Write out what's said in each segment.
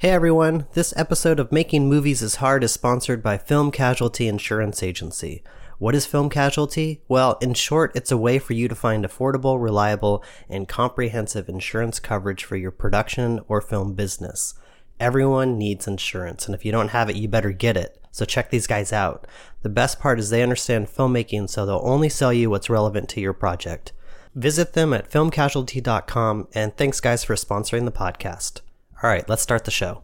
Hey everyone, this episode of Making Movies is Hard is sponsored by Film Casualty Insurance Agency. What is Film Casualty? Well, in short, it's a way for you to find affordable, reliable, and comprehensive insurance coverage for your production or film business. Everyone needs insurance, and if you don't have it, you better get it. So check these guys out. The best part is they understand filmmaking, so they'll only sell you what's relevant to your project. Visit them at filmcasualty.com, and thanks guys for sponsoring the podcast. All right, let's start the show.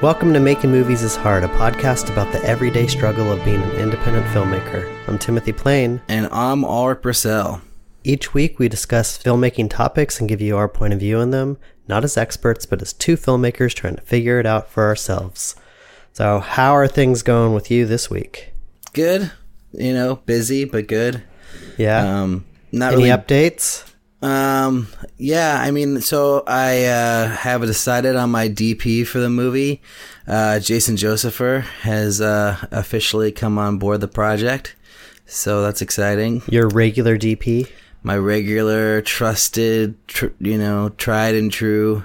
Welcome to Making Movies is Hard, a podcast about the everyday struggle of being an independent filmmaker. I'm Timothy Plain. And I'm Alrik Bursell. Each week we discuss filmmaking topics and give you our point of view on them, not as experts, but as two filmmakers trying to figure it out for ourselves. So, how are things going with you this week? Good. You know, busy, but good. Yeah. Um, not Any really. updates? Um, yeah, I mean, so I uh, have decided on my DP for the movie. Uh, Jason Josepher has uh, officially come on board the project. So that's exciting. Your regular DP? My regular, trusted, tr- you know, tried and true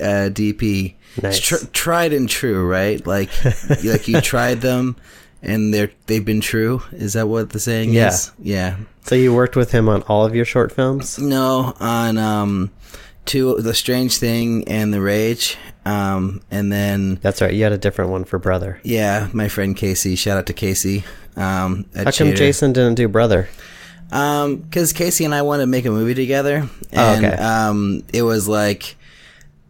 uh, DP. Nice. Tr- tried and true, right? Like, like you tried them, and they're they've been true. Is that what the saying Yeah. is? Yeah. So, you worked with him on all of your short films? No, on um, two, the strange thing and the rage, um, and then That's right, you had a different one for Brother. yeah, my friend Casey. Shout out to Casey. Um, How come Chater. Jason didn't do Brother? Um, because Casey and I wanted to make a movie together, Oh, and okay. um, it was like.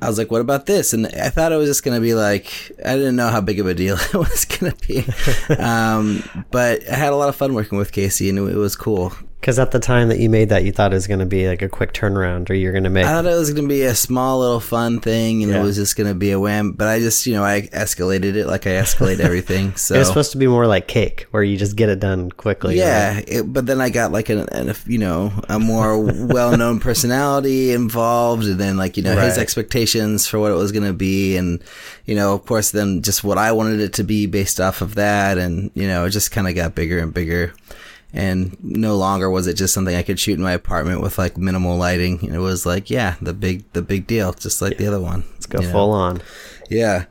I was like, "What about this?" And I thought it was just gonna be like I didn't know how big of a deal it was gonna be, um, but I had a lot of fun working with Casey, and it, it was cool. Because at the time that you made that, you thought it was going to be like a quick turnaround, or you're going to make. I thought it was going to be a small little fun thing, and Yeah. it was just going to be a wham. But I just, you know, I escalated it like I escalate everything. So it was supposed to be more like cake, where you just get it done quickly. yeah, right? it, but then I got like an, an you know a more well-known personality involved, and then like you know his expectations for what it was going to be, and you know of course then just what I wanted it to be based off of that, and you know it just kind of got bigger and bigger. And no longer was it just something I could shoot in my apartment with like minimal lighting. It was like, yeah, the big, the big deal, just like the other one. Let's go full on. Yeah.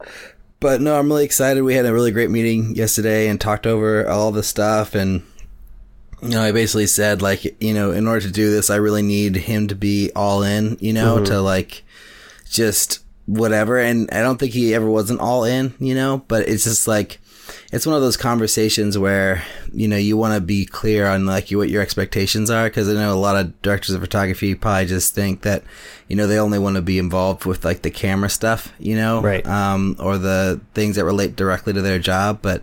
But no, I'm really excited. We had a really great meeting yesterday and talked over all the stuff. And, you know, I basically said, like, you know, in order to do this, I really need him to be all in, you know, mm-hmm. to like just whatever. And I don't think he ever wasn't all in, you know, but it's just like, it's one of those conversations where you know you want to be clear on like what your expectations are because I know a lot of directors of photography probably just think that you know they only want to be involved with like the camera stuff, you know, Right. Um, or the things that relate directly to their job. But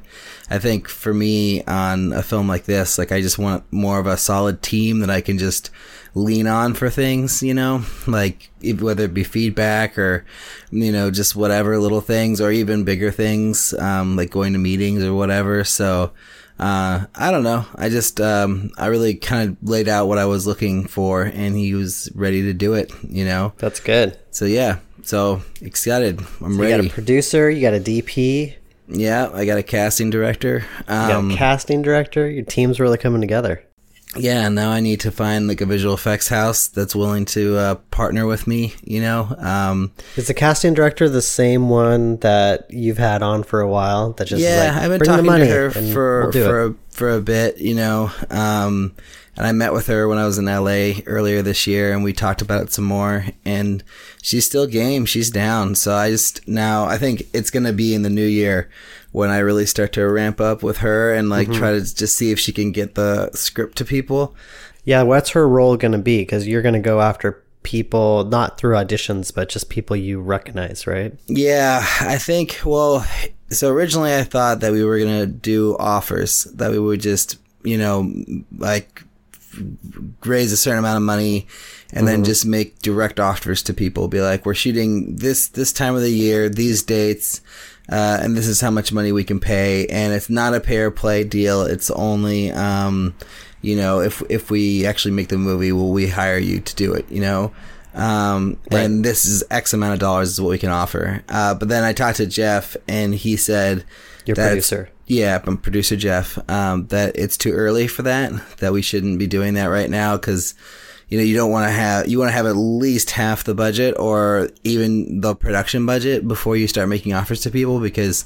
I think for me on a film like this, like I just want more of a solid team that I can just lean on for things, you know, like whether it be feedback or, you know, just whatever little things or even bigger things, um, like going to meetings or whatever. So, uh, I don't know. I just, um, I really kind of laid out what I was looking for and he was ready to do it, you know? That's good. So yeah, so excited. I'm ready. You got a producer, you got a DP, yeah, I got a casting director. got Um, a casting director. Your team's really coming together. Yeah, now I need to find like a visual effects house that's willing to uh, partner with me. You know, um, Is the casting director the same one that you've had on for a while? That just yeah, like, I've been talking to her for we'll for it. a, for a bit. You know, um, and I met with her when I was in LA earlier this year, and we talked about it some more. And she's still game. She's down. So I just now I think it's gonna be in the new year when I really start to ramp up with her and like Mm-hmm. try to just see if she can get the script to people. Yeah, what's her role going to be? Because you're going to go after people not through auditions, but just people you recognize, right? Yeah, I think, well, so originally I thought that we were going to do offers, that we would just, you know, like raise a certain amount of money and then just make direct offers to people. Be like, we're shooting this, this time of the year, these dates, uh, and this is how much money we can pay. And it's not a pay or play deal. It's only, um, you know, if, if we actually make the movie, will we hire you to do it? You know? Um, and this is X amount of dollars is what we can offer. Uh, but then I talked to Jeff and he said, Your producer. Yeah, I'm producer Jeff. Um, that it's too early for that. That we shouldn't be doing that right now because, you know, you don't want to have you want to have at least half the budget or even the production budget before you start making offers to people because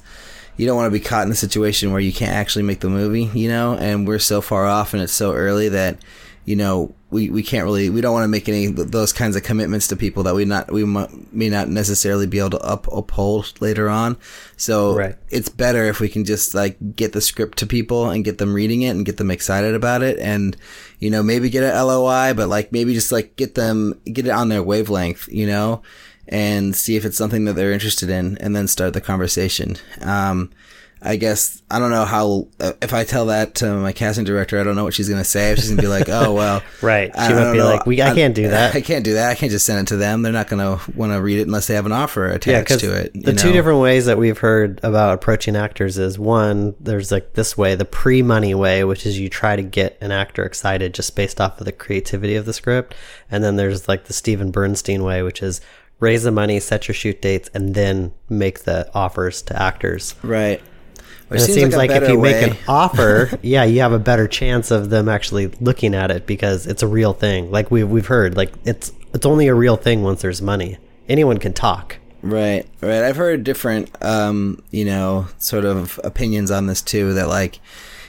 you don't want to be caught in a situation where you can't actually make the movie. You know, and we're so far off and it's so early that you know, we, we can't really, we don't want to make any of those kinds of commitments to people that we not, we may not necessarily be able to up, uphold later on. So Right. it's better if we can just like get the script to people and get them reading it and get them excited about it. And, you know, maybe get a LOI, but like maybe just like get them, get it on their wavelength, you know, and see if it's something that they're interested in and then start the conversation. Um, I guess I don't know how if I tell that to my casting director, I don't know what she's gonna say. She's gonna be like, "Oh well, Right. I She might don't be know. like, "We- I can't do that." I can't do that. I can't just send it to them. They're not gonna want to read it unless they have an offer attached because to it." the you two different ways that we've heard about approaching actors is one, there's like this way, the pre-money way, which is you try to get an actor excited just based off of the creativity of the script, and then there's like the Steven Bernstein way, which is raise the money, set your shoot dates, and then make the offers to actors. right? Which And it seems a like, if you make an offer, yeah, you have a better chance of them actually looking at it because it's a real thing. Like we've we've heard, like it's it's only a real thing once there's money. Anyone can talk. Right, right. I've heard different, um, you know, sort of opinions on this too. That like,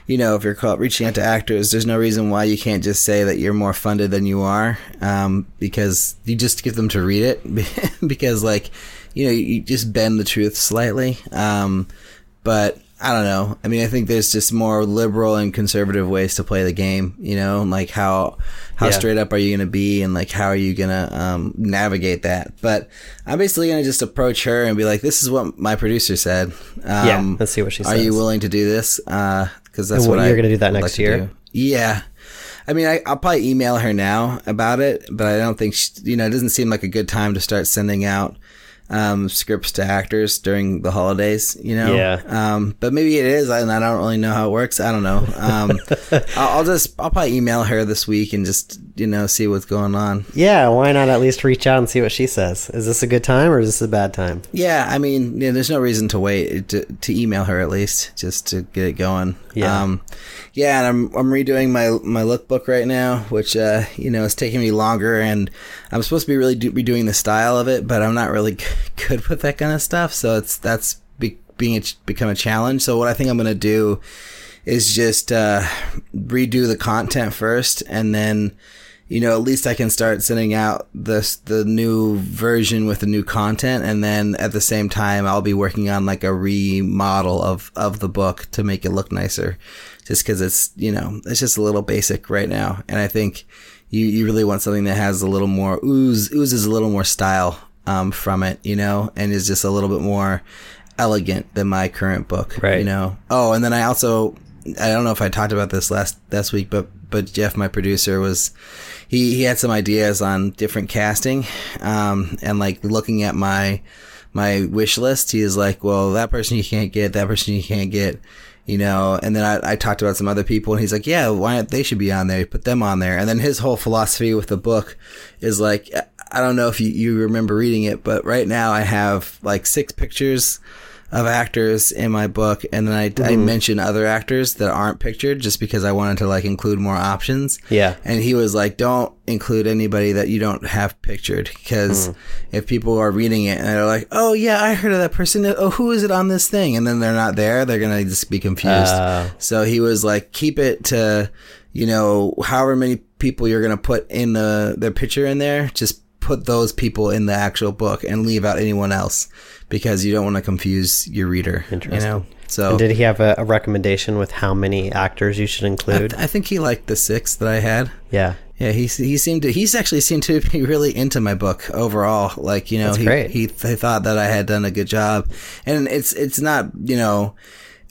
you know, if you're caught reaching out to actors, there's no reason why you can't just say that you're more funded than you are, um, because you just get them to read it, because like, you know, you just bend the truth slightly. Um, but I don't know. I mean, I think there's just more liberal and conservative ways to play the game. You know, like how how Yeah. straight up are you going to be, and like how are you going to um, navigate that? But I'm basically going to just approach her and be like, "This is what my producer said. Um, Yeah, let's see what she says. Are you willing to do this? Because that's And what- you're gonna do that next to year? Yeah. I mean, I, I'll probably email her now about it, but I don't think she, you know. It doesn't seem like a good time to start sending out um, scripts to actors during the holidays. You know. Yeah. Um, but maybe it is, and I don't really know how it works. I don't know. Um, I'll, I'll just I'll probably email her this week and just you know see what's going on. Yeah, why not at least reach out and see what she says? Is this a good time or is this a bad time? Yeah, I mean, yeah, there's no reason to wait to, to email her at least just to get it going. Yeah. Um, yeah, and I'm I'm redoing my my lookbook right now, which uh, you know is taking me longer, and I'm supposed to be really do, redoing the style of it, but I'm not really good with that kind of stuff. So it's that's be, being a, become a challenge. So what I think I'm gonna do is just uh, redo the content first, and then you know, at least I can start sending out this the new version with the new content, and then at the same time, I'll be working on like a remodel of of the book to make it look nicer. Just because it's you know it's just a little basic right now, and I think you you really want something that has a little more ooze oozes a little more style um, from it, you know, and is just a little bit more elegant than my current book, Right. You know. Oh, and then I also I don't know if I talked about this last last week, but but Jeff, my producer, was he he had some ideas on different casting, um, and like looking at my my wish list, he is like, well, that person you can't get, that person you can't get, you know. And then I, I talked about some other people, and he's like, yeah, why? They should be on there. Put them on there. And then his whole philosophy with the book is like, I don't know if you, you remember reading it, but right now I have like six pictures of actors in my book, and then I, Mm-hmm. I mention other actors that aren't pictured just because I wanted to like include more options. Yeah. And he was like, "Don't include anybody that you don't have pictured, because Mm. if people are reading it and they're like, "Oh yeah, I heard of that person. Oh, who is it on this thing?" and then they're not there, they're gonna just be confused. Oh. so he was like, "Keep it to, you know, however many people you're gonna put in the their picture in there. Just put those people in the actual book and leave out anyone else because you don't want to confuse your reader. You Interesting. know. So And did he have a, a recommendation with how many actors you should include? I think he liked the six that I had. yeah. Yeah, he he seemed to he's actually seemed to be really into my book overall. Like you know, That's he great. he he thought that I had done a good job, and it's it's not you know.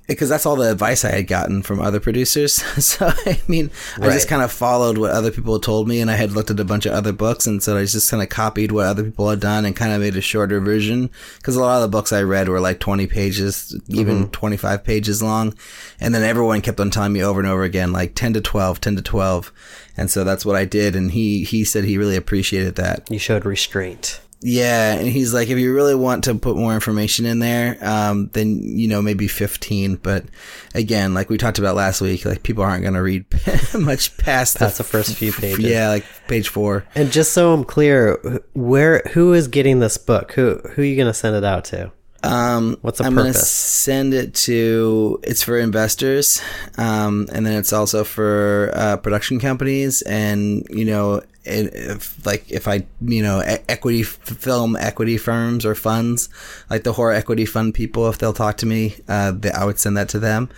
Because that's all the advice I had gotten from other producers. so I mean, I just kind of followed what other people told me, and I had looked at a bunch of other books, and so I just kind of copied what other people had done and kind of made a shorter version. Because a lot of the books I read were like twenty pages, even mm-hmm. twenty five pages long, and then everyone kept on telling me over and over again, like ten to 12, 10 to twelve, and so that's what I did. And he he said he really appreciated that. You showed restraint. Yeah, and he's like, if you really want to put more information in there, um, then you know maybe fifteen. But again, like we talked about last week, like people aren't going to read much past That's the first few pages. Yeah, like page four. And just so I'm clear, where who is getting this book? Who who are you going to send it out to? Um, What's the I'm gonna purpose? send it to. It's for investors, um, and then it's also for uh, production companies, and you know, if, like if I, you know, equity film equity firms or funds, like the horror equity fund people, if they'll talk to me, uh, they, I would send that to them.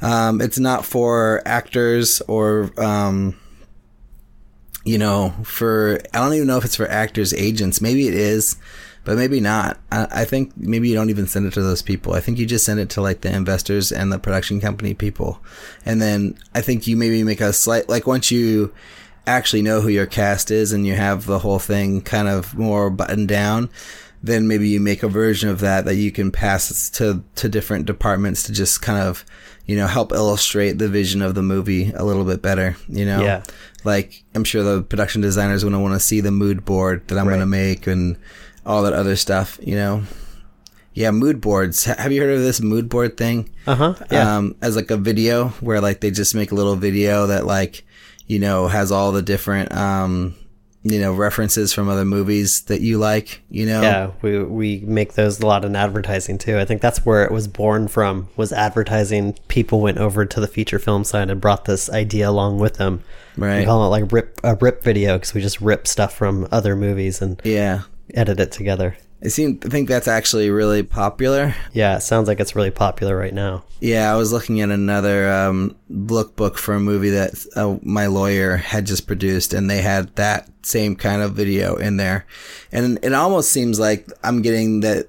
Um, it's not for actors or. Um, you know, for I don't even know if it's for actors, agents. Maybe it is, but maybe not. I, I think maybe you don't even send it to those people. I think you just send it to like the investors and the production company people, and then I think you maybe make a slight like once you actually know who your cast is and you have the whole thing kind of more buttoned down. Then maybe you make a version of that that you can pass to to different departments to just kind of, you know, help illustrate the vision of the movie a little bit better. You know, Yeah. like I'm sure the production designers going to want to see the mood board that I'm Right. going to make and all that other stuff, you know. Yeah, mood boards. Have you heard of this mood board thing? Uh huh. Yeah. Um, as like a video where like they just make a little video that like, you know, has all the different um, you know, references from other movies that you like, you know. yeah, we we make those a lot in advertising too. I think that's where it was born from. Was advertising? People went over to the feature film side and brought this idea along with them. Right. We call it like rip a rip video because we just rip stuff from other movies and Yeah. edit it together. I seem I think that's actually really popular. Yeah, it sounds like it's really popular right now. Yeah, I was looking at another um, lookbook for a movie that uh, my lawyer had just produced, and they had that same kind of video in there. And it almost seems like I'm getting that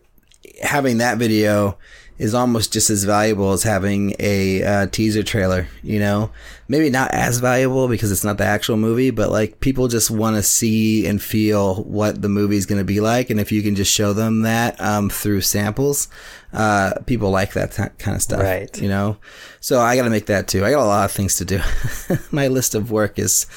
having that video is almost just as valuable as having a uh, teaser trailer. You know, maybe not as valuable because it's not the actual movie, but like people just want to see and feel what the movie's going to be like, and if you can just show them that um, through samples, uh, people like that t- kind of stuff. Right. You know, so I got to make that too. I got a lot of things to do. My list of work is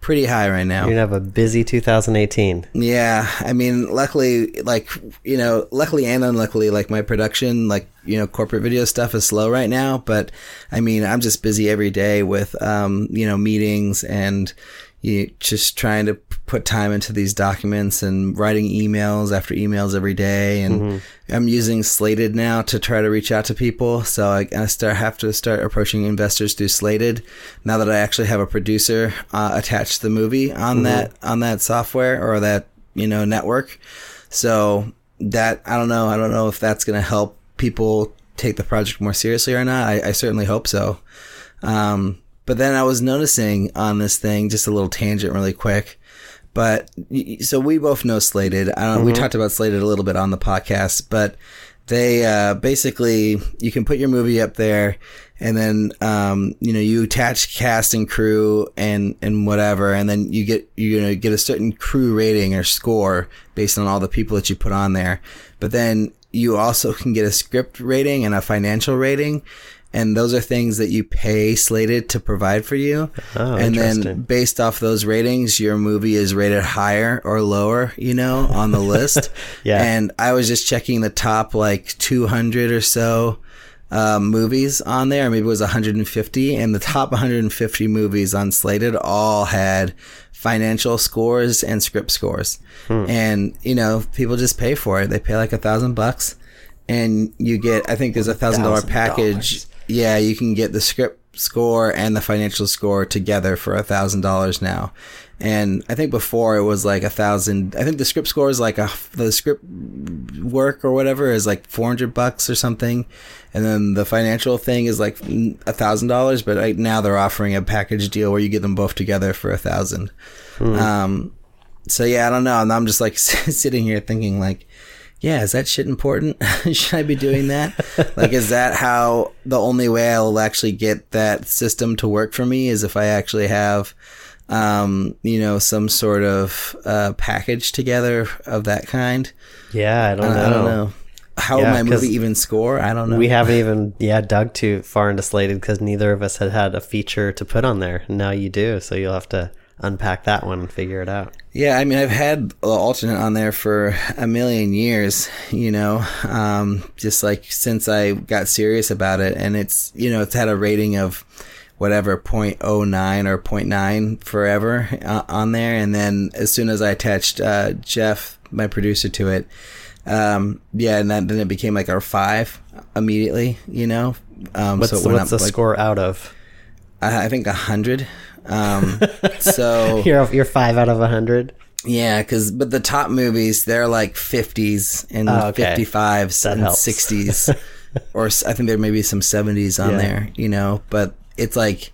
pretty high right now. You're gonna have a busy 2018. Yeah, I mean, luckily, like you know, luckily and unluckily, like my production, like you know, corporate video stuff is slow right now. But I mean, I'm just busy every day with um, you know, meetings and you know, just trying to put time into these documents and writing emails after emails every day. And I'm using Slated now to try to reach out to people. So I, I start have to start approaching investors through Slated now that I actually have a producer uh, attached to the movie on that on that software or that you know network. So that I don't know. I don't know if that's going to help people take the project more seriously or not. I, I certainly hope so. Um, but then I was noticing on this thing, just a little tangent, really quick. But so we both know Slated. I don't, We talked about Slated a little bit on the podcast, but they uh, basically you can put your movie up there, and then um, you know you attach cast and crew and and whatever, and then you get you know get a certain crew rating or score based on all the people that you put on there. But then you also can get a script rating and a financial rating. And those are things that you pay Slated to provide for you. Oh, and then based off those ratings, your movie is rated higher or lower, you know, on the list. Yeah. And I was just checking the top like 200 or so uh, movies on there. Maybe it was 150. And the top 150 movies on Slated all had financial scores and script scores. Hmm. And, you know, people just pay for it. They pay like a thousand bucks. And you get, I think there's a thousand dollar $1,000. package yeah, you can get the script score and the financial score together for a thousand dollars now. And I think before it was like a thousand. I think the script score is like a the script work or whatever is like four hundred bucks or something, and then the financial thing is like a thousand dollars. But right now they're offering a package deal where you get them both together for a thousand. Um, so yeah, I don't know. And I'm just like sitting here thinking like, yeah, is that shit important? Should I be doing that? like, is that how the only way I'll actually get that system to work for me is if I actually have, um, you know, some sort of uh, package together of that kind? Yeah, I don't know. I don't know. How Yeah, my movie even score? I don't know. We haven't even yeah dug too far into slated because neither of us had had a feature to put on there. Now you do, so you'll have to unpack that one and figure it out. Yeah, I mean, I've had the alternate on there for a million years, you know, um, just like since I got serious about it. And it's, you know, it's had a rating of whatever 0.09 or 0.9 forever uh, on there. And then as soon as I attached uh, Jeff, my producer, to it, um, yeah, and that, then it became like our five immediately, you know. Um, What's, so what's the like, score out of? I, I think a hundred. Um, so You're you're five out of a hundred. Yeah, because but the top movies they're like fifties and Oh, fifty fives and sixties, or I think there may be some seventies on Yeah. there. You know, but it's like,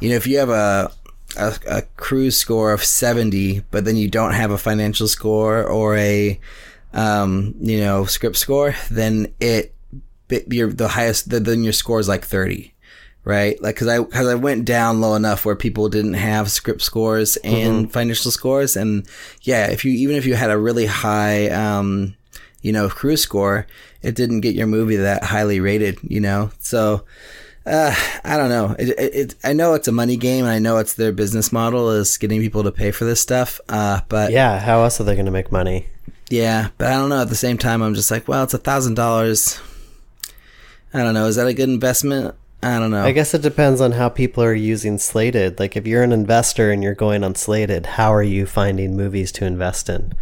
you know, if you have a, a a crew score of seventy, but then you don't have a financial score or a, um, you know, script score, then it, bit- your the highest, the, then your score is like thirty right? Like, cause I, cause I went down low enough where people didn't have script scores and financial scores. And yeah, if you, even if you had a really high, um, you know, crew score, it didn't get your movie that highly rated, you know? So, uh, I don't know. It, it, it, I know it's a money game and I know it's their business model is getting people to pay for this stuff. Uh, but Yeah, how else are they going to make money? yeah, but I don't know. At the same time, I'm just like, well, it's a thousand dollars. I don't know. Is that a good investment? I don't know. I guess it depends on how people are using Slated. Like, if you're an investor and you're going on Slated, how are you finding movies to invest in?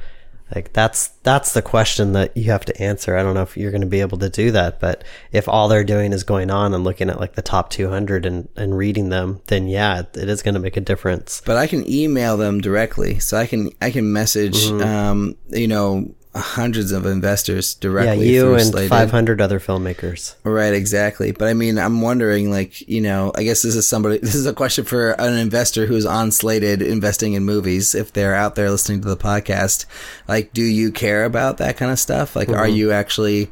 Like, that's that's the question that you have to answer. I don't know if you're going to be able to do that, but if all they're doing is going on and looking at like the top 200 and and reading them, then yeah, it is going to make a difference. but I can email them directly, so I can I can message um you know hundreds of investors directly. Yeah, you and Slated. 500 other filmmakers. Right, exactly. But I mean, I'm wondering, like, you know, I guess this is somebody. This is a question for an investor who's on Slated investing in movies. If they're out there listening to the podcast, like, do you care about that kind of stuff? Like, are you actually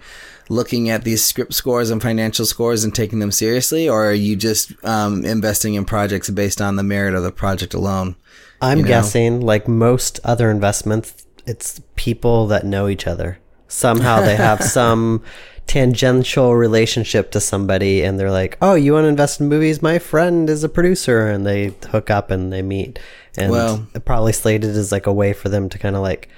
looking at these script scores and financial scores and taking them seriously, or are you just um, investing in projects based on the merit of the project alone? I'm you know? guessing, like most other investments, it's people that know each other. Somehow they have some tangential relationship to somebody and they're like, oh, you want to invest in movies? My friend is a producer. And they hook up and they meet. And Well- probably slated as like a way for them to kind of like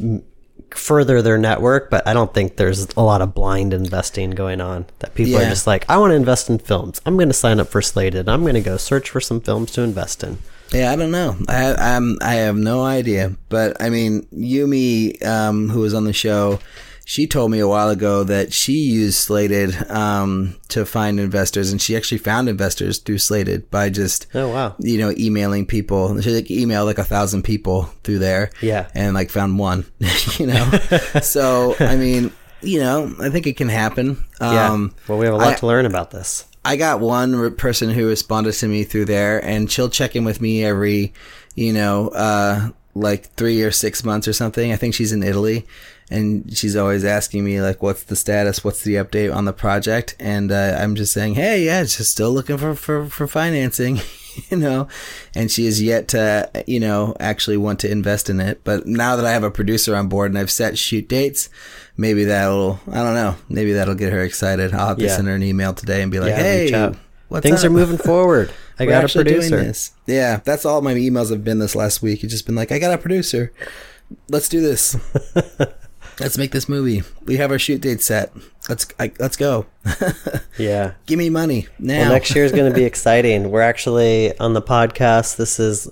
m- further their network. But I don't think there's a lot of blind investing going on. That people are just like, I want to invest in films. I'm going to sign up for Slated. I'm going to go search for some films to invest in. Yeah, I don't know. I I'm I have no idea. But I mean, Yumi, um, who was on the show, she told me a while ago that she used Slated um, to find investors, and she actually found investors through Slated by just Oh, wow. you know emailing people. She like emailed like a thousand people through there, Yeah. and like found one. you know, so I mean, you know, I think it can happen. Yeah. Um, well, we have a lot I- to learn about this. I got one person who responded to me through there, and she'll check in with me every, you know, uh, like three or six months or something. I think she's in Italy, and she's always asking me like, "What's the status? What's the update on the project?" And uh, I'm just saying, "Hey, yeah, just still looking for for for financing." You know, and she is yet to, you know, actually want to invest in it. But now that I have a producer on board and I've set shoot dates, maybe that'll, I don't know, maybe that'll get her excited. I'll have to Yeah. send her an email today and be like, Yeah, hey, Things up? are moving forward. I got a producer. this. Yeah, that's all my emails have been this last week. It's just been like, I got a producer. Let's do this. let's make this movie. We have our shoot date set. Let's I, let's go. Yeah. Give me money now. Well, next year is going to be exciting. We're actually on the podcast. This is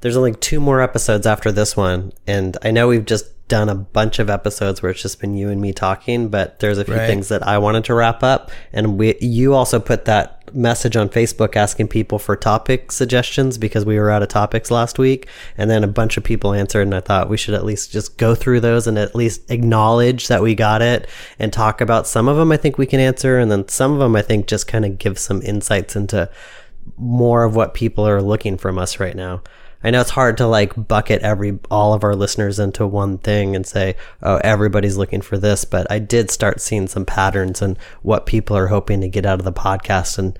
there's only two more episodes after this one, and I know we've just done a bunch of episodes where it's just been you and me talking, but there's a few Right. things that I wanted to wrap up, and we you also put that message on Facebook asking people for topic suggestions because we were out of topics last week, and then a bunch of people answered, and I thought we should at least just go through those and at least acknowledge that we got it and talk about some of them. I think we can answer, and then some of them I think just kind of give some insights into more of what people are looking from us right now. I know it's hard to like bucket every all of our listeners into one thing and say, "Oh, everybody's looking for this," but I did start seeing some patterns and what people are hoping to get out of the podcast and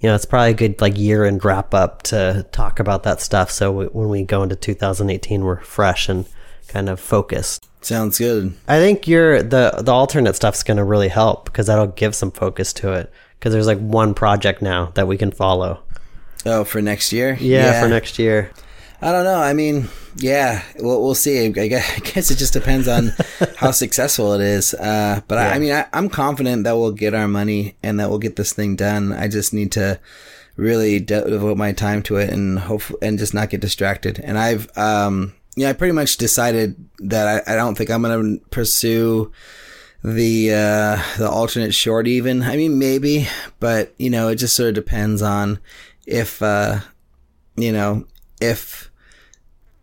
you know, it's probably a good like year and wrap up to talk about that stuff. So we, when we go into 2018, we're fresh and kind of focused. Sounds good. I think your the the alternate stuff's going to really help because that'll give some focus to it. Because there's like one project now that we can follow. Oh, for next year? Yeah, for next year. I don't know. I mean, yeah, we'll, we'll see. I guess it just depends on how successful it is. Uh, but yeah. I, I, mean, I, I'm confident that we'll get our money and that we'll get this thing done. I just need to really devote my time to it and hope and just not get distracted. And I've, um, yeah, I pretty much decided that I, I don't think I'm going to pursue the uh, the alternate short. Even I mean, maybe, but you know, it just sort of depends on if uh, you know if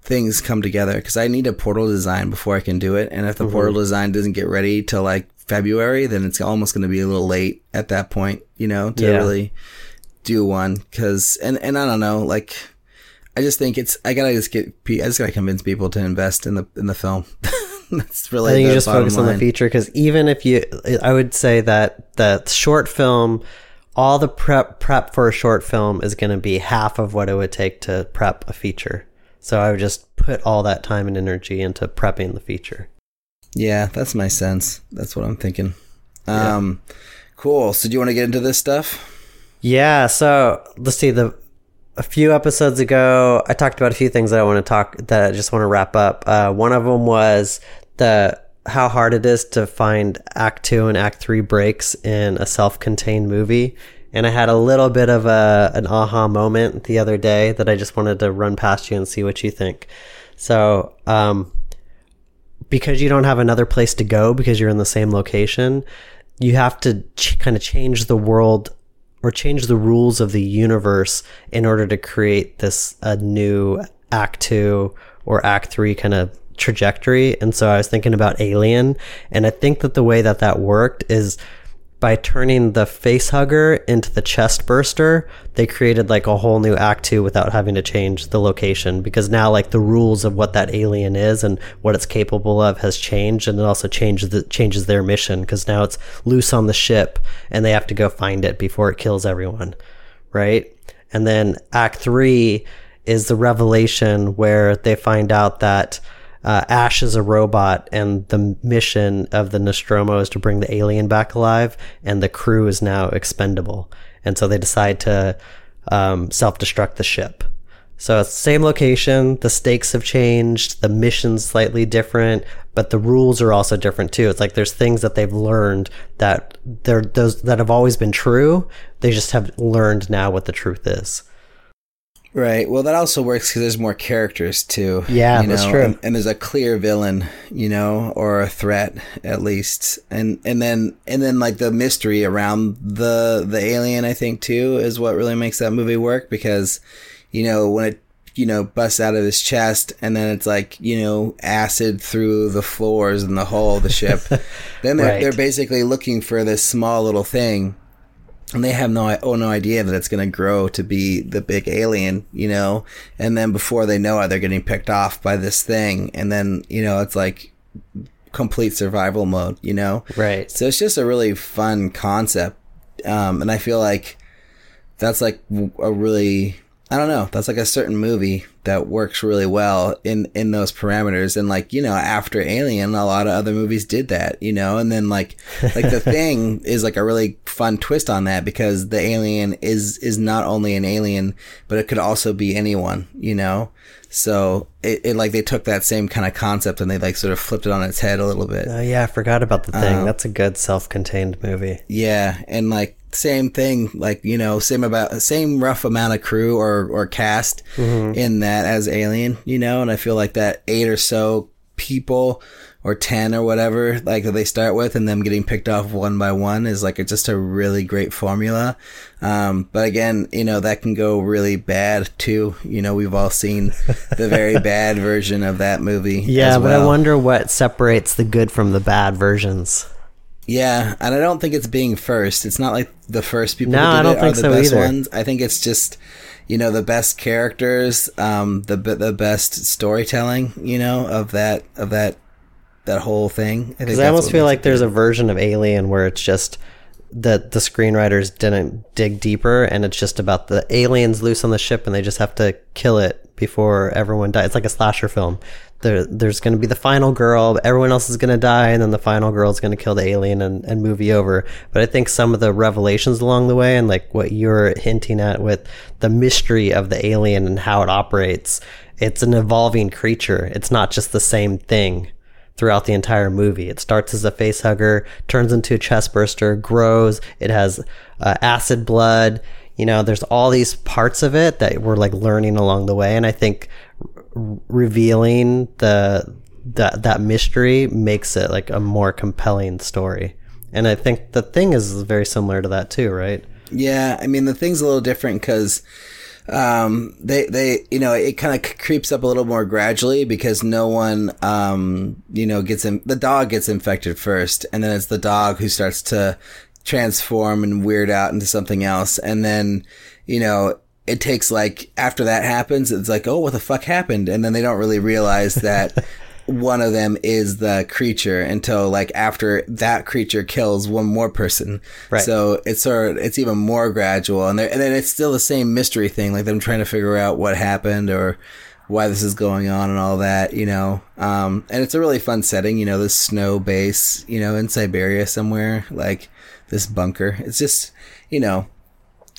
things come together because I need a portal design before I can do it. And if the mm-hmm. portal design doesn't get ready till like February, then it's almost going to be a little late at that point, you know, to yeah. really do one. Cause, and, and I don't know, like, I just think it's, I gotta just get, I just gotta convince people to invest in the, in the film. That's really, I think you just focus line. on the feature because even if you, I would say that the short film, all the prep prep for a short film is going to be half of what it would take to prep a feature. So I would just put all that time and energy into prepping the feature. Yeah, that's my sense. That's what I'm thinking. Um, yeah. cool. So do you want to get into this stuff? Yeah. So let's see. The a few episodes ago, I talked about a few things that I want to talk that I just want to wrap up. Uh, one of them was the how hard it is to find Act Two and Act Three breaks in a self-contained movie and I had a little bit of a an aha moment the other day that I just wanted to run past you and see what you think. So, um, because you don't have another place to go because you're in the same location, you have to ch- kind of change the world or change the rules of the universe in order to create this a new act 2 or act 3 kind of trajectory. And so I was thinking about Alien and I think that the way that that worked is by turning the face hugger into the chest burster, they created like a whole new act two without having to change the location because now like the rules of what that alien is and what it's capable of has changed and it also changes the, changes their mission because now it's loose on the ship and they have to go find it before it kills everyone, right? And then act three is the revelation where they find out that uh, Ash is a robot, and the mission of the Nostromo is to bring the alien back alive, and the crew is now expendable. And so they decide to um, self destruct the ship. So it's the same location, the stakes have changed, the mission's slightly different, but the rules are also different too. It's like there's things that they've learned that they're those that have always been true. They just have learned now what the truth is. Right. Well, that also works because there's more characters too. Yeah, you know? that's true. And, and, there's a clear villain, you know, or a threat at least, and and then and then like the mystery around the the alien, I think too, is what really makes that movie work because, you know, when it you know busts out of his chest and then it's like you know acid through the floors and the hull of the ship, then they're right. they're basically looking for this small little thing and they have no oh no idea that it's going to grow to be the big alien, you know. And then before they know it, they're getting picked off by this thing, and then you know it's like complete survival mode, you know. Right. So it's just a really fun concept, um, and I feel like that's like a really I don't know. That's like a certain movie that works really well in in those parameters. And like you know, after Alien, a lot of other movies did that. You know, and then like like the thing is like a really fun twist on that because the alien is is not only an alien, but it could also be anyone. You know, so it, it, like they took that same kind of concept and they like sort of flipped it on its head a little bit. Oh yeah, I forgot about the thing. Um, That's a good self-contained movie. Yeah, and like same thing, like you know, same about same rough amount of crew or or cast mm-hmm. in that as Alien, you know, and I feel like that eight or so people or 10 or whatever like that they start with and them getting picked off one by one is like just a really great formula. Um, but again you know that can go really bad too. You know we've all seen the very bad version of that movie yeah but i wonder what separates the good from the bad versions yeah, and I don't think it's being first. It's not like the first people no, I don't think the so best either. ones. I think it's just you know the best characters, um, the the best storytelling, you know of that of that that whole thing. Because I, I almost feel like there's a version of Alien where it's just that the screenwriters didn't dig deeper and it's just about the aliens loose on the ship and they just have to kill it before everyone dies. It's like a slasher film. There, there's going to be the final girl, everyone else is going to die, and then the final girl is going to kill the alien and, and movie over. But I think some of the revelations along the way and like what you're hinting at with the mystery of the alien and how it operates, it's an evolving creature. It's not just the same thing throughout the entire movie. It starts as a face hugger, turns into a chest burster, grows. It has uh, acid blood. You know, there's all these parts of it that we're like learning along the way, and I think r- revealing the that that mystery makes it like a more compelling story. And I think the thing is very similar to that too, right? Yeah, I mean the thing's a little different because um, they they you know it kind of creeps up a little more gradually because no one um, you know gets in, the dog gets infected first, and then it's the dog who starts to transform and weird out into something else, and then you know it takes like after that happens, it's like oh what the fuck happened, and then they don't really realize that one of them is the creature until like after that creature kills one more person. Right. So it's sort of, it's even more gradual and, and then it's still the same mystery thing, like them trying to figure out what happened or why this is going on and all that, you know. Um, and it's a really fun setting, you know, this snow base, you know, in Siberia somewhere, like this bunker. It's just, you know,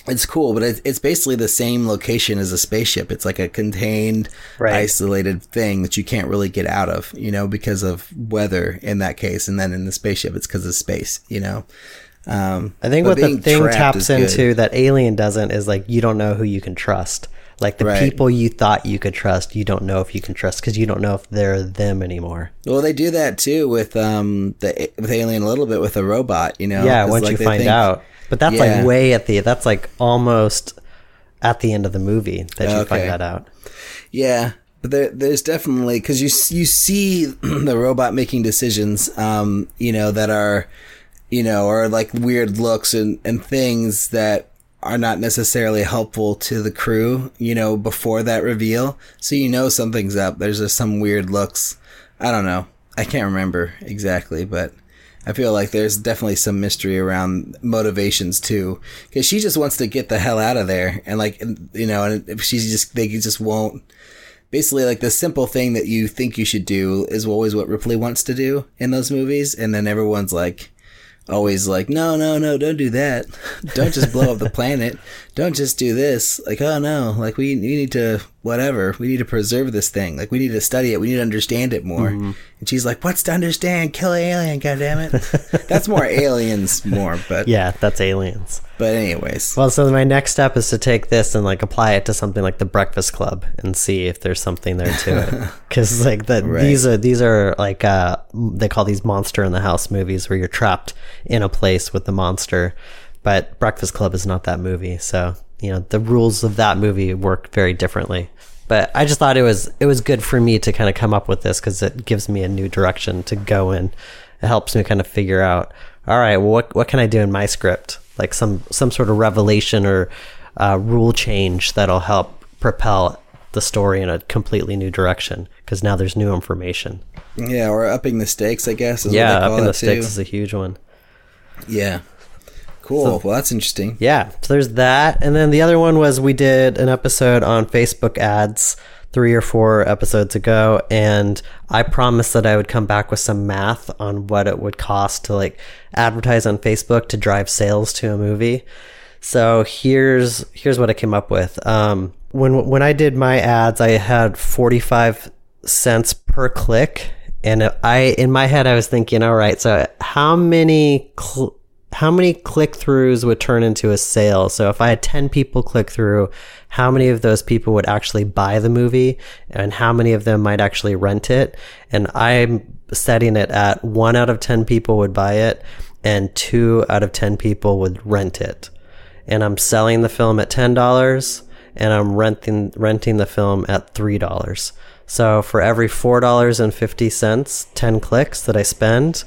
it's cool, but it's basically the same location as a spaceship. It's like a contained, right. isolated thing that you can't really get out of, you know, because of weather in that case. And then in the spaceship, it's because of space, you know. Um, I think what the thing taps into that Alien doesn't is like you don't know who you can trust. Like the right. people you thought you could trust, you don't know if you can trust because you don't know if they're them anymore. Well, they do that too with um the with Alien a little bit with a robot, you know. Yeah, once like you find think, out but that's yeah. like way at the that's like almost at the end of the movie that you okay. find that out. Yeah, but there, there's definitely because you you see the robot making decisions, um, you know, that are, you know, or like weird looks and and things that are not necessarily helpful to the crew, you know, before that reveal. So you know something's up. There's just some weird looks. I don't know. I can't remember exactly, but I feel like there's definitely some mystery around motivations too, because she just wants to get the hell out of there, and like you know, and she's just they just won't. Basically, like the simple thing that you think you should do is always what Ripley wants to do in those movies, and then everyone's like, always like, no, no, no, don't do that. Don't just blow up the planet. Don't just do this. Like, oh no, like we, we need to whatever. We need to preserve this thing. Like we need to study it. We need to understand it more. Mm-hmm. And she's like, "What's to understand? Kill an alien, goddammit. that's more aliens, more. But yeah, that's aliens. But anyways, well, so my next step is to take this and like apply it to something like the Breakfast Club and see if there's something there to it. Because like that, right. these are these are like uh, they call these monster in the house movies where you're trapped in a place with the monster. But Breakfast Club is not that movie, so you know the rules of that movie work very differently but I just thought it was it was good for me to kind of come up with this because it gives me a new direction to go in. It helps me kind of figure out, all right, well, what what can I do in my script? Like some some sort of revelation or uh, rule change that'll help propel the story in a completely new direction because now there's new information. Yeah, or upping the stakes, I guess. yeah, upping the stakes is a huge one. Yeah. Cool. So, well, that's interesting. Yeah. So there's that. And then the other one was we did an episode on Facebook ads three or four episodes ago. And I promised that I would come back with some math on what it would cost to like advertise on Facebook to drive sales to a movie. So here's here's what I came up with. Um, when when I did my ads, I had 45 cents per click, and I in my head I was thinking, all right, so how many cl- how many click throughs would turn into a sale? So if I had 10 people click through, how many of those people would actually buy the movie and how many of them might actually rent it? And I'm setting it at one out of 10 people would buy it and two out of 10 people would rent it. And I'm selling the film at $10 and I'm renting, renting the film at $3. So for every $4.50, 10 clicks that I spend,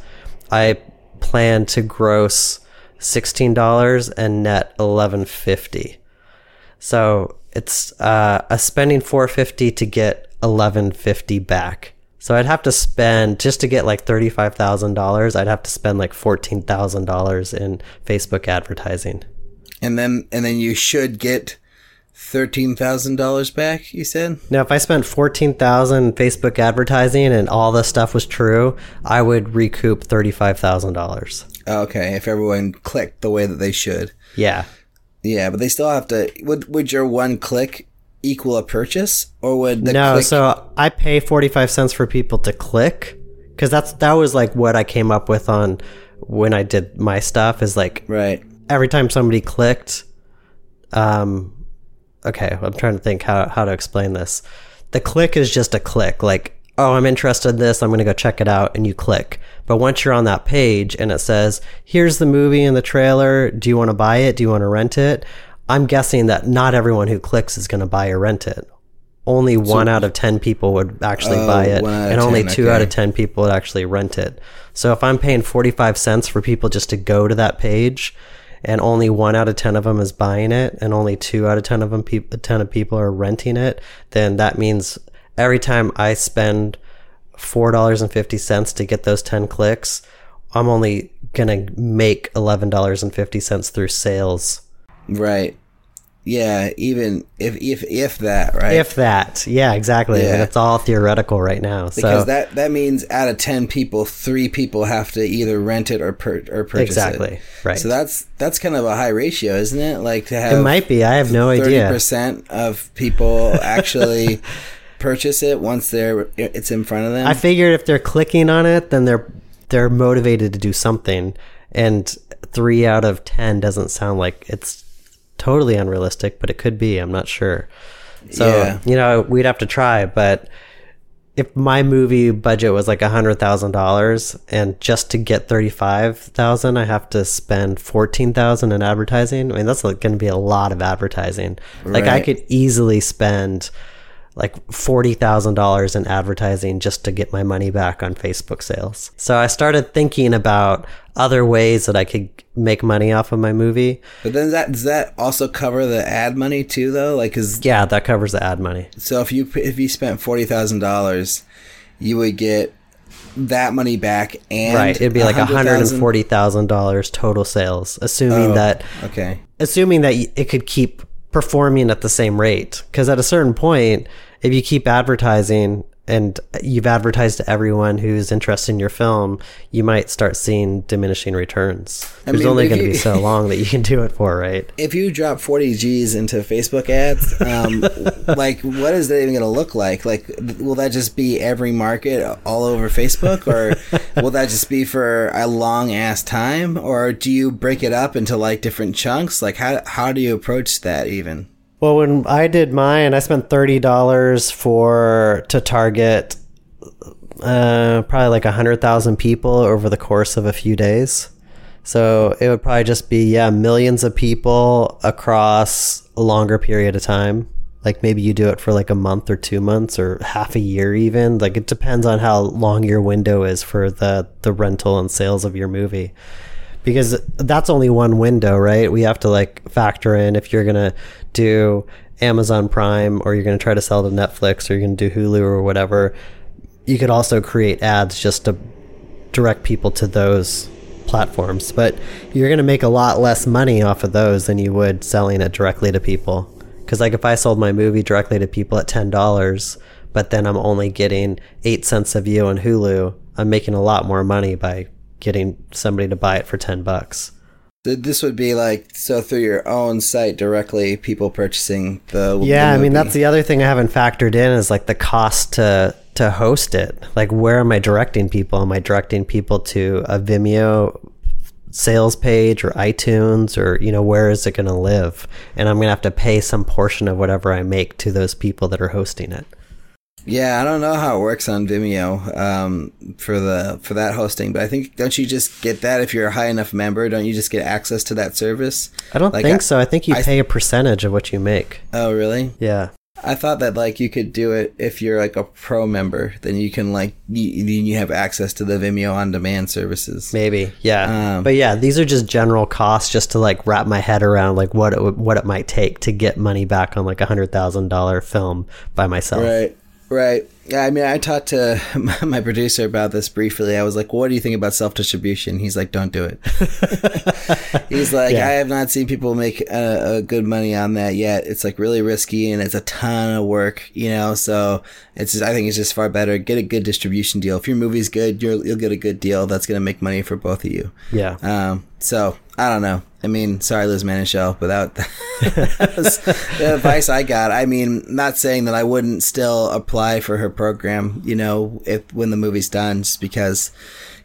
I plan to gross $16 and net 1150 so it's uh, a spending 450 to get 1150 back. So I'd have to spend just to get like $35,000, I'd have to spend like $14,000 in Facebook advertising. And then and then you should get thirteen thousand dollars back. You said. Now, if I spent 14,000 in Facebook advertising and all this stuff was true, I would recoup $35,000. Okay, if everyone clicked the way that they should. Yeah. Yeah, but they still have to. Would would your one click equal a purchase, or would the no, click? so I pay 45 cents for people to click cuz that's that was like what I came up with on when I did my stuff is like right. every time somebody clicked um okay i'm trying to think how, how to explain this. The click is just a click like oh i'm interested in this i'm going to go check it out and you click. But once you're on that page and it says here's the movie and the trailer do you want to buy it? Do you want to rent it? I'm guessing that not everyone who clicks is going to buy or rent it. Only one out of 10 people would actually Oh, buy it one out of and only 10, two out of 10 people would actually rent it. So if i'm paying 45 cents for people just to go to that page and only one out of 10 of them is buying it and only two out of 10 of them peop 10 of people are renting it then that means every time i spend $4.50 to get those 10 clicks i'm only going to make $11.50 through sales Right. Yeah. Even if if if that right. if that yeah exactly Yeah. and it's all theoretical right now because that that means out of ten people, three people have to either rent it or per, or purchase it. Exactly, it. right. So that's that's kind of a high ratio, isn't it? Like to have it might be i have no thirty idea percent of people actually purchase it once they're it's in front of them. I figured if they're clicking on it, then they're they're motivated to do something. And three out of ten doesn't sound like it's totally unrealistic, but it could be. I'm not sure. So Yeah. you know, we'd have to try. But if my movie budget was like a hundred thousand dollars, and just to get thirty five thousand, I have to spend fourteen thousand in advertising. I mean, that's like going to be a lot of advertising. Like I could easily spend like forty thousand dollars in advertising just to get my money back on Facebook sales. So I started thinking about other ways that I could make money off of my movie. but then that does that also cover the ad money too, though? Like, cause Yeah, that covers the ad money. so if you if you spent forty thousand dollars, you would get that money back and right. It'd be like hundred and forty thousand dollars total sales, assuming Oh, that Okay. assuming that it could keep performing at the same rate. Because at a certain point, if you keep advertising and you've advertised to everyone who's interested in your film, you might start seeing diminishing returns. There's mean, only going to be so long that you can do it for, right? if you drop 40 G's into Facebook ads, um, like what is that even going to look like? Like, will that just be every market all over Facebook, or will that just be for a long ass time, or do you break it up into like different chunks? Like, how how do you approach that even? Well, when I did mine, I spent thirty dollars for to target uh, probably like a hundred thousand people over the course of a few days. So it would probably just be yeah millions of people across a longer period of time. Like maybe you do it for like a month or two months or half a year even. Like it depends on how long your window is for the the rental and sales of your movie because that's only one window, right? We have to like factor in if you're gonna do Amazon Prime or you're gonna try to sell to Netflix or you're gonna do Hulu or whatever. You could also create ads just to direct people to those platforms, but you're gonna make a lot less money off of those than you would selling it directly to people. Because like if I sold my movie directly to people at ten dollars, but then I'm only getting eight cents a view on Hulu, I'm making a lot more money by getting somebody to buy it for 10 bucks. Th- This would be like so through your own site directly, people purchasing the Yeah, the I mean that's the other thing I haven't factored in is like the cost to to host it. Like where am I directing people? Am I directing people to a Vimeo sales page or iTunes or you know where is it going to live? And I'm going to have to pay some portion of whatever I make to those people that are hosting it. Yeah, I don't know how it works on Vimeo um, for the for that hosting, but I think don't you just get that if you're a high enough member? Don't you just get access to that service? I don't Like, think I- so. I think you I- pay a percentage of what you make. Oh, really? Yeah. I thought that like you could do it if you're like a pro member, then you can like you, then you have access to the Vimeo on demand services. Maybe, yeah. Um, but yeah, these are just general costs, just to like wrap my head around like what it what it might take to get money back on like a hundred thousand dollar film by myself. Right, right. Yeah, I mean, I talked to my producer about this briefly. I was like, "What do you think about self distribution?" He's like, "Don't do it." He's like, Yeah. "I have not seen people make a, uh, good money on that yet. It's like really risky and it's a ton of work, you know. So it's just, I think it's just far better get a good distribution deal. If your movie's good, you'll get a good deal that's going to make money for both of you." Yeah. Um, so I don't know. I mean, sorry, Liz Manashil, but that, that was the advice I got. I mean, not saying that I wouldn't still apply for her program, you know, if when the movie's done, just because,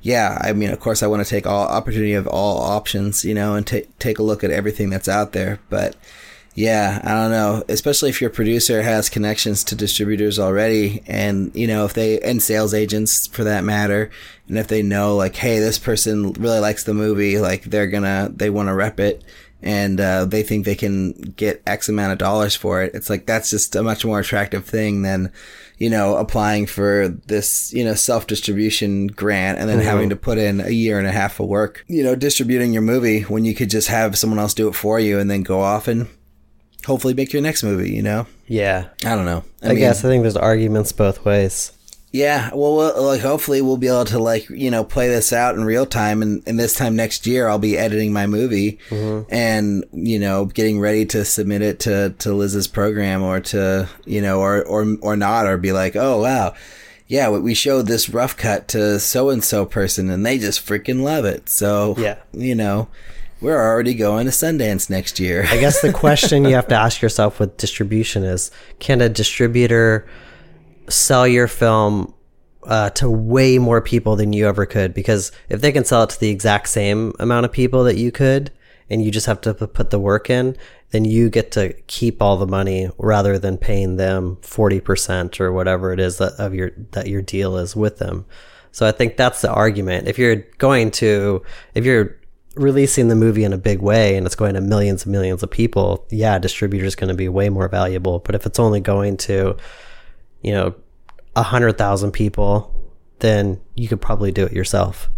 yeah, I mean, of course, I want to take all opportunity of all options, you know, and take take a look at everything that's out there. But yeah, I don't know. Especially if your producer has connections to distributors already, and you know if they and sales agents for that matter, and if they know like, hey, this person really likes the movie, like they're gonna they want to rep it, and uh, they think they can get X amount of dollars for it. It's like that's just a much more attractive thing than you know applying for this you know self distribution grant and then having to put in a year and a half of work. You know, distributing your movie when you could just have someone else do it for you and then go off and hopefully make your next movie, you know? yeah. I don't know. I, guess I think there's arguments both ways. Yeah, well, well, like hopefully we'll be able to like you know play this out in real time, and, and this time next year I'll be editing my movie, mm-hmm. and you know getting ready to submit it to to Liz's program or to you know or or or not or be like oh wow. Yeah, we- we showed this rough cut to so and so person, and they just freaking love it. So Yeah. you know, we're already going to Sundance next year. I guess the question you have to ask yourself with distribution is can a distributor sell your film uh, to way more people than you ever could? Because if they can sell it to the exact same amount of people that you could, and you just have to put the work in, then you get to keep all the money rather than paying them 40% or whatever it is that of your that your deal is with them. So I think that's the argument. If you're going to if you're releasing the movie in a big way and it's going to millions and millions of people, yeah, distributor is going to be way more valuable. But if it's only going to, you know, a hundred thousand people, then you could probably do it yourself.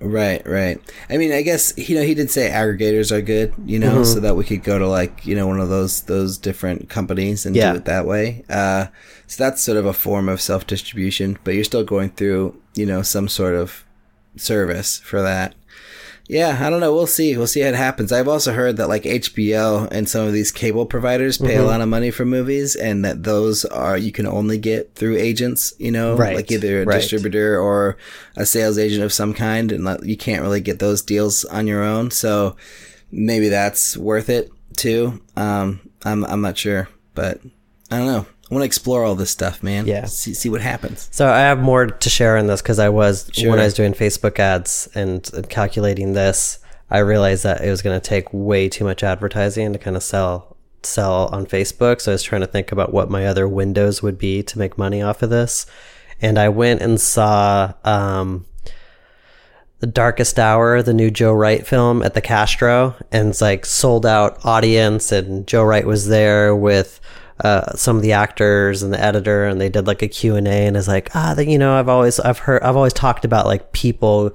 Right, right. I mean, I guess you know he did say aggregators are good, you know, so that we could go to like you know one of those those different companies and Yeah. do it that way. Uh, so that's sort of a form of self distribution, but you're still going through you know some sort of service for that. Yeah, I don't know. We'll see. We'll see how it happens. I've also heard that like HBO and some of these cable providers pay a lot of money for movies, and that those are you can only get through agents. You know, Right, like either a right. distributor or a sales agent of some kind, and like, you can't really get those deals on your own. So maybe that's worth it too. Um, I'm I'm not sure, but I don't know. I want to explore all this stuff, man. Yeah. see, see what happens. So I have more to share in this because I was Sure. when I was doing Facebook ads and, and calculating this, I realized that it was going to take way too much advertising to kind of sell sell on Facebook. So I was trying to think about what my other windows would be to make money off of this, and I went and saw um, the Darkest Hour, the new Joe Wright film at the Castro, and it's like sold out audience, and Joe Wright was there with uh, some of the actors and the editor, and they did like a Q and A, and it's like ah, the, you know, I've always I've heard I've always talked about like people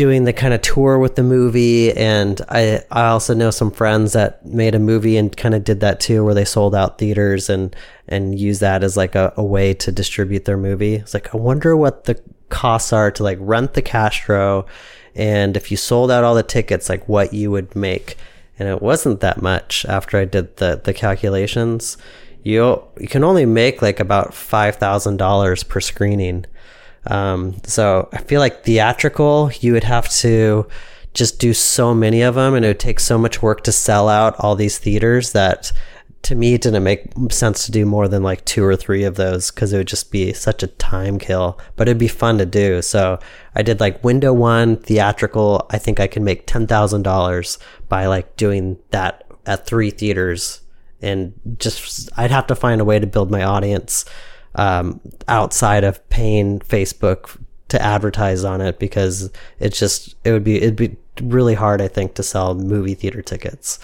doing the kind of tour with the movie and I I also know some friends that made a movie and kind of did that too where they sold out theaters and and use that as like a, a way to distribute their movie. It's like I wonder what the costs are to like rent the Castro and if you sold out all the tickets like what you would make. And it wasn't that much after I did the the calculations. You you can only make like about five thousand dollars per screening. Um, so I feel like theatrical, you would have to just do so many of them, and it would take so much work to sell out all these theaters that to me it didn't make sense to do more than like two or three of those because it would just be such a time kill. But it'd be fun to do. So I did like window one theatrical. I think I can make ten thousand dollars by like doing that at three theaters and just I'd have to find a way to build my audience um, outside of paying Facebook to advertise on it because it's just it would be it'd be really hard I think to sell movie theater tickets.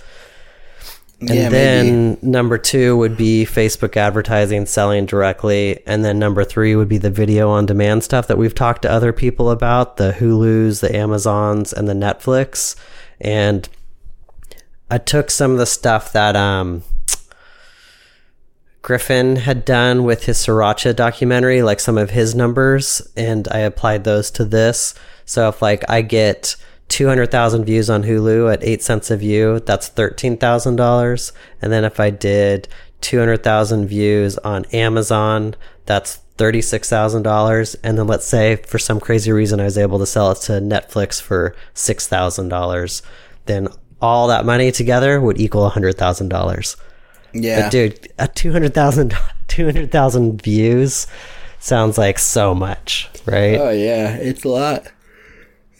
And Yeah, then number two would be Facebook advertising, selling directly. And then number three would be the video on demand stuff that we've talked to other people about the Hulus, the Amazons, and the Netflix. And I took some of the stuff that um, Griffin had done with his Sriracha documentary, like some of his numbers, and I applied those to this. So if like I get 200,000 views on Hulu at 8 cents a view, that's $13,000. And then if I did 200,000 views on Amazon, that's $36,000. And then let's say for some crazy reason I was able to sell it to Netflix for $6,000, then all that money together would equal $100,000. Yeah. But dude, a 200,000 200,000 views sounds like so much, right? Oh yeah, it's a lot.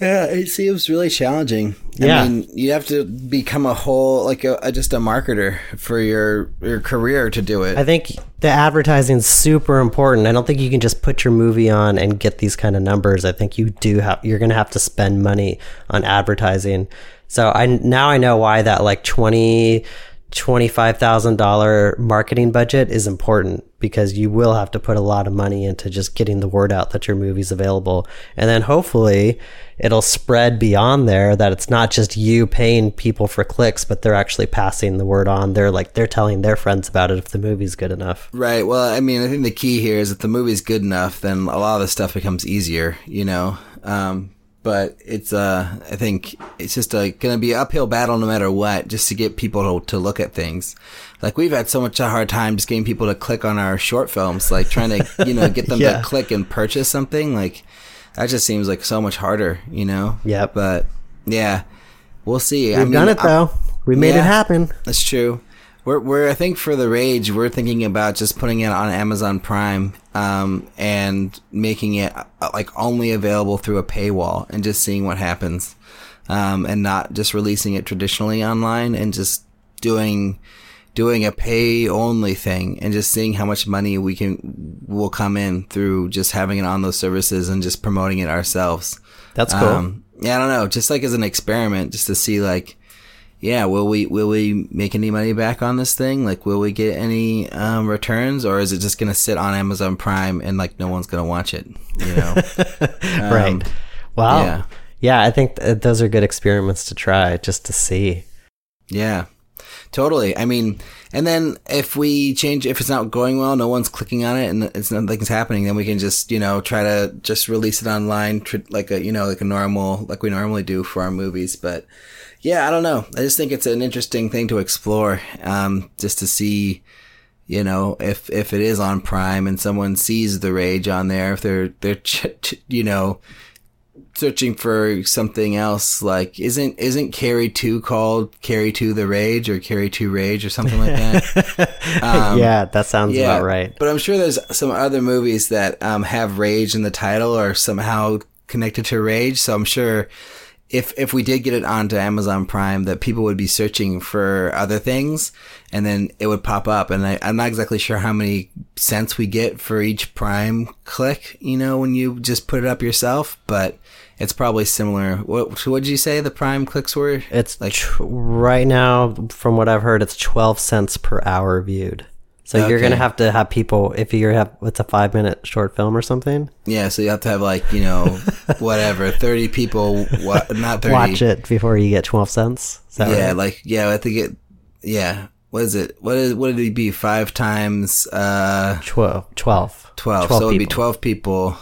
Yeah, it seems really challenging. Yeah. I mean, you have to become a whole like a, a just a marketer for your your career to do it. I think the advertising is super important. I don't think you can just put your movie on and get these kind of numbers. I think you do have you're going to have to spend money on advertising. So I now I know why that like 20 $25,000 marketing budget is important because you will have to put a lot of money into just getting the word out that your movie's available. And then hopefully it'll spread beyond there that it's not just you paying people for clicks, but they're actually passing the word on. They're like, they're telling their friends about it if the movie's good enough. Right. Well, I mean, I think the key here is if the movie's good enough, then a lot of the stuff becomes easier, you know. Um, but it's uh, I think it's just a, gonna be an uphill battle no matter what, just to get people to, to look at things. Like we've had so much a hard time just getting people to click on our short films, like trying to you know get them Yeah. to click and purchase something. Like that just seems like so much harder, you know. Yeah. But yeah, we'll see. I We've mean, done it I'm- though. We made yeah. it happen. that's true. We're, we're I think for the rage, we're thinking about just putting it on Amazon Prime, um, and making it uh, like only available through a paywall, and just seeing what happens, um, and not just releasing it traditionally online, and just doing doing a pay only thing, and just seeing how much money we can will come in through just having it on those services and just promoting it ourselves. That's cool. Um, yeah, I don't know, just like as an experiment, just to see like yeah, will we will we make any money back on this thing? Like, will we get any um, returns, or is it just gonna sit on Amazon Prime and like no one's gonna watch it? You know, right. Wow. yeah. Yeah. I think th- those are good experiments to try just to see. yeah, totally. I mean, and then if we change, if it's not going well, no one's clicking on it, and it's nothing's happening, then we can just you know try to just release it online, tr- like a you know like a normal like we normally do for our movies, but. Yeah, I don't know. I just think it's an interesting thing to explore, um, just to see, you know, if if it is on Prime and someone sees the Rage on there, if they're they're ch- ch- you know searching for something else, like isn't isn't Carrie Two called Carrie Two the Rage or Carrie Two Rage or something like that? Um, yeah, that sounds about right. But I'm sure there's some other movies that um, have Rage in the title or somehow connected to Rage. So I'm sure if if we did get it onto Amazon Prime, that people would be searching for other things, and then it would pop up. And I, I'm not exactly sure how many cents we get for each Prime click. You know, when you just put it up yourself, but it's probably similar. What what did you say the Prime clicks were? It's like tr- right now, from what I've heard, it's 12 cents per hour viewed. So you're going to have to have people, if you have, what's a five minute short film or something, yeah. So you have to have like you know whatever thirty people. What not thirty? watch it before you get 12 cents. Yeah, right? like yeah, I to get yeah. What is it? What is what did it be? Five times uh 12. 12. twelve. so it would be twelve people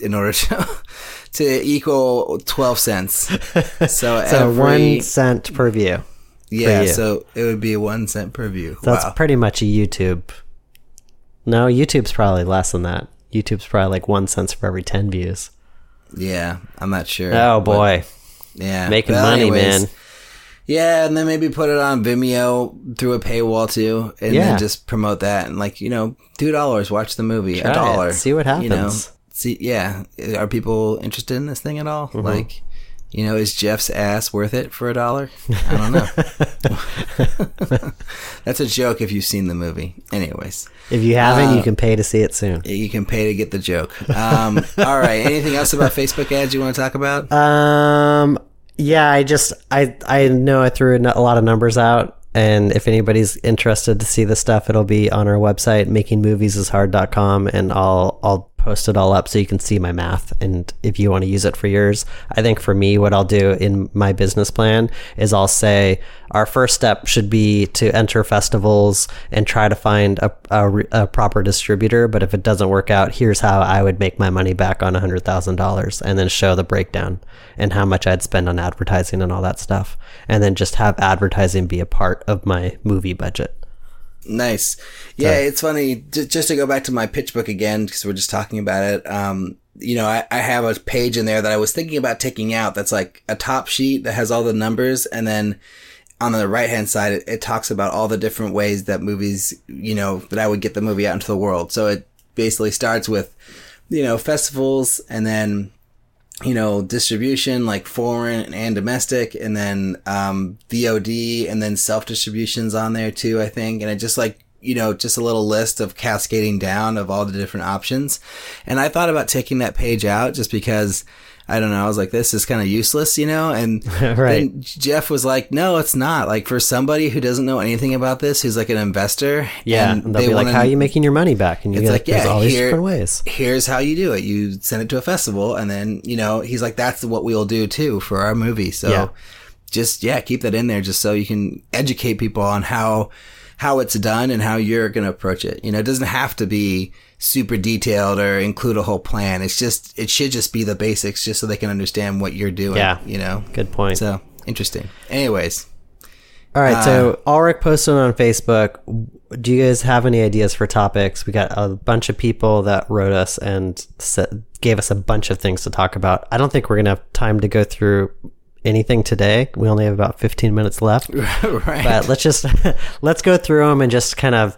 in order to to equal twelve cents. So, So every one cent per view. Yeah, so it would be one cent per view. So wow. that's pretty much a YouTube. No, YouTube's probably less than that. YouTube's probably like one cent for every 10 views. yeah, I'm not sure. Oh But, boy. yeah, Making money, anyways, man. Yeah, and then maybe put it on Vimeo through a paywall too, and Yeah. then just promote that and like you know, two dollars, watch the movie, Try a it, dollar, see what happens. You know, see, yeah, are people interested in this thing at all? Mm-hmm. Like, you know, is Jeff's ass worth it for a dollar? I don't know. That's a joke if you've seen the movie. Anyways, If you haven't, Uh, you can pay to see it soon. you can pay to get the joke. Um, all right, anything else about Facebook ads you want to talk about? Um, yeah, I just I I know I threw a lot of numbers out, And if anybody's interested to see the stuff, it'll be on our website, makingmoviesishard.com, and I'll I'll post it all up so you can see my math. And if you want to use it for yours, I think for me, what I'll do in my business plan is I'll say our first step should be to enter festivals and try to find a, a, a proper distributor. But if it doesn't work out, here's how I would make my money back on $100,000 and then show the breakdown and how much I'd spend on advertising and all that stuff. And then just have advertising be a part of my movie budget. Nice. Yeah, so, it's funny. just to go back to my pitch book again, because we're just talking about it. Um, you know, I, I have a page in there that I was thinking about taking out. That's like a top sheet that has all the numbers, and then on the right hand side, it, it talks about all the different ways that movies, you know, that I would get the movie out into the world. So it basically starts with, you know, festivals, and then you know, distribution like foreign and domestic, and then um, VOD, and then self distributions on there too. I think, and it just like you know, just a little list of cascading down of all the different options. And I thought about taking that page out just because I don't know. I was like, this is kind of useless, you know? And right. then Jeff was like, no, it's not. Like for somebody who doesn't know anything about this, who's like an investor. Yeah. And they'll they be like, wanna, how are you making your money back? And you're like, like, yeah, all these here, different ways. Here's how you do it. You send it to a festival and then, you know, he's like, that's what we'll do too for our movie. So yeah. just, yeah, keep that in there just so you can educate people on how, how it's done and how you're going to approach it. You know, it doesn't have to be, super detailed or include a whole plan. It's just it should just be the basics, just so they can understand what you're doing. Yeah, you know. Good point. So interesting. Anyways. All right, uh, so Alrik posted on Facebook. Do you guys have any ideas for topics? We got a bunch of people that wrote us and set, gave us a bunch of things to talk about. I don't think we're gonna have time to go through anything today. We only have about 15 minutes left. right. But let's just let's go through them and just kind of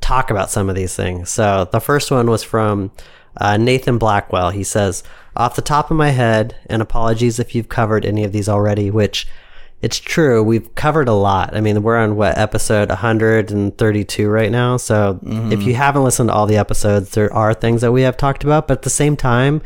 talk about some of these things. So the first one was from uh, Nathan Blackwell. He says, off the top of my head, and apologies if you've covered any of these already, which it's true. We've covered a lot. I mean, we're on what episode 132 right now. So mm-hmm. if you haven't listened to all the episodes, there are things that we have talked about. But at the same time,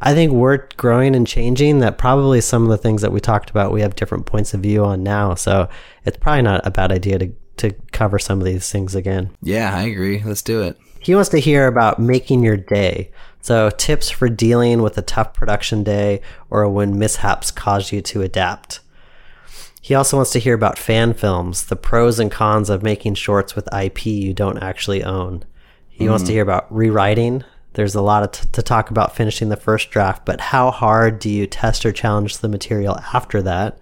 I think we're growing and changing that probably some of the things that we talked about, we have different points of view on now. So it's probably not a bad idea to to cover some of these things again. Yeah, I agree. Let's do it. He wants to hear about making your day. So, tips for dealing with a tough production day or when mishaps cause you to adapt. He also wants to hear about fan films, the pros and cons of making shorts with IP you don't actually own. He mm. wants to mm. hear about rewriting. There's a lot t- to talk about finishing the first draft, but how hard do you test or challenge the material after that?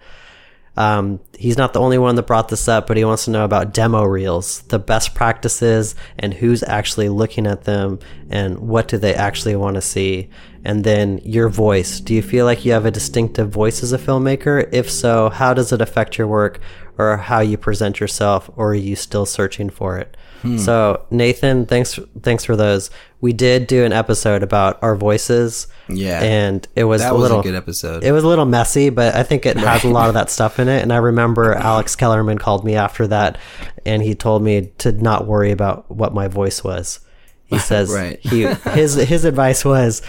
Um, he's not the only one that brought this up, but he wants to know about demo reels, the best practices, and who's actually looking at them, and what do they actually want to see. And then your voice. Do you feel like you have a distinctive voice as a filmmaker? If so, how does it affect your work, or how you present yourself, or are you still searching for it? Hmm. So Nathan, thanks thanks for those. We did do an episode about our voices. Yeah, and it was that a was little a good episode. It was a little messy, but I think it has a lot of that stuff in it. And I remember Alex Kellerman called me after that, and he told me to not worry about what my voice was. He says right. he his his advice was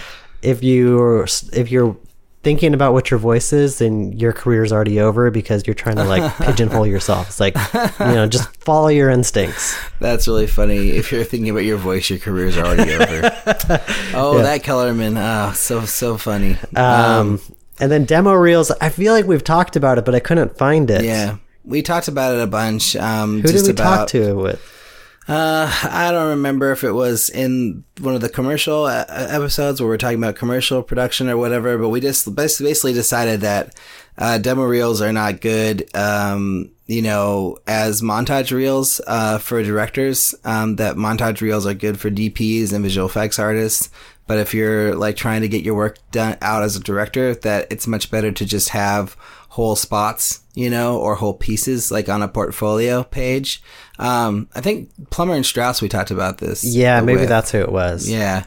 if you if you're thinking about what your voice is, then your career is already over because you're trying to like pigeonhole yourself. It's like, you know, just follow your instincts. That's really funny. If you're thinking about your voice, your career is already over. oh, yeah. that Kellerman. Oh, so, so funny. Um, um, and then demo reels. I feel like we've talked about it, but I couldn't find it. Yeah. We talked about it a bunch. Um, Who did we about, talk to it with? Uh, I don't remember if it was in one of the commercial uh, episodes where we're talking about commercial production or whatever, but we just basically decided that uh, demo reels are not good, um, you know, as montage reels uh, for directors. Um, that montage reels are good for DPs and visual effects artists. But if you're like trying to get your work done out as a director, that it's much better to just have whole spots, you know, or whole pieces like on a portfolio page. Um, I think Plummer and Strauss, we talked about this. Yeah, maybe with. that's who it was. Yeah.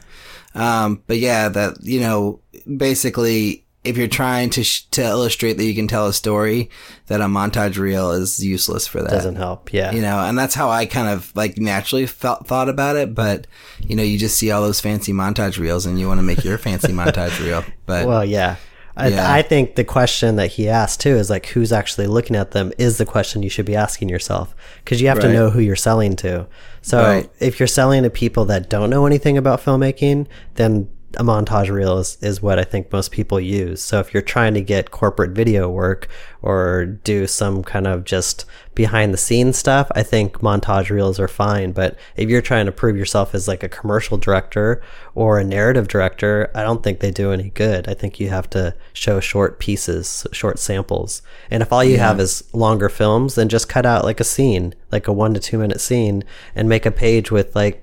Um, but yeah, that, you know, basically, if you're trying to sh- to illustrate that you can tell a story, that a montage reel is useless for that. Doesn't help, yeah. You know, and that's how I kind of like naturally felt thought about it. But you know, you just see all those fancy montage reels, and you want to make your fancy montage reel. But well, yeah. I, Yeah. I think the question that he asked too is like, who's actually looking at them is the question you should be asking yourself because you have to know who you're selling to. So Right. if you're selling to people that don't know anything about filmmaking, then a montage reel is, is what I think most people use. So if you're trying to get corporate video work or do some kind of just behind the scenes stuff, I think montage reels are fine. But if you're trying to prove yourself as like a commercial director or a narrative director, I don't think they do any good. I think you have to show short pieces, short samples. And if all you have is longer films, then just cut out like a scene, like a one to two minute scene, and make a page with like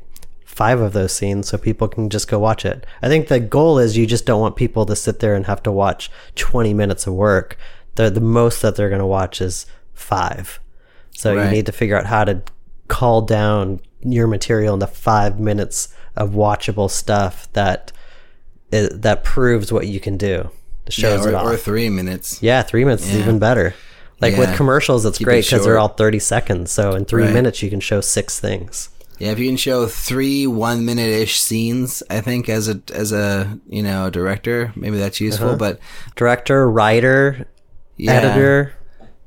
five of those scenes so people can just go watch it. I think the goal is you just don't want people to sit there and have to watch 20 minutes of work. The the most that they're going to watch is 5. So you need to figure out how to call down your material into 5 minutes of watchable stuff that uh, that proves what you can do. It Yeah, shows it or, off. or three minutes. Yeah, three minutes is even better. Like with commercials, it's Keep great it because they're all 30 seconds. So in three Right. minutes, you can show six things. Yeah, if you can show three one minute ish scenes, I think as a as a you know director, maybe that's useful. Uh-huh. But Director, writer, yeah, editor.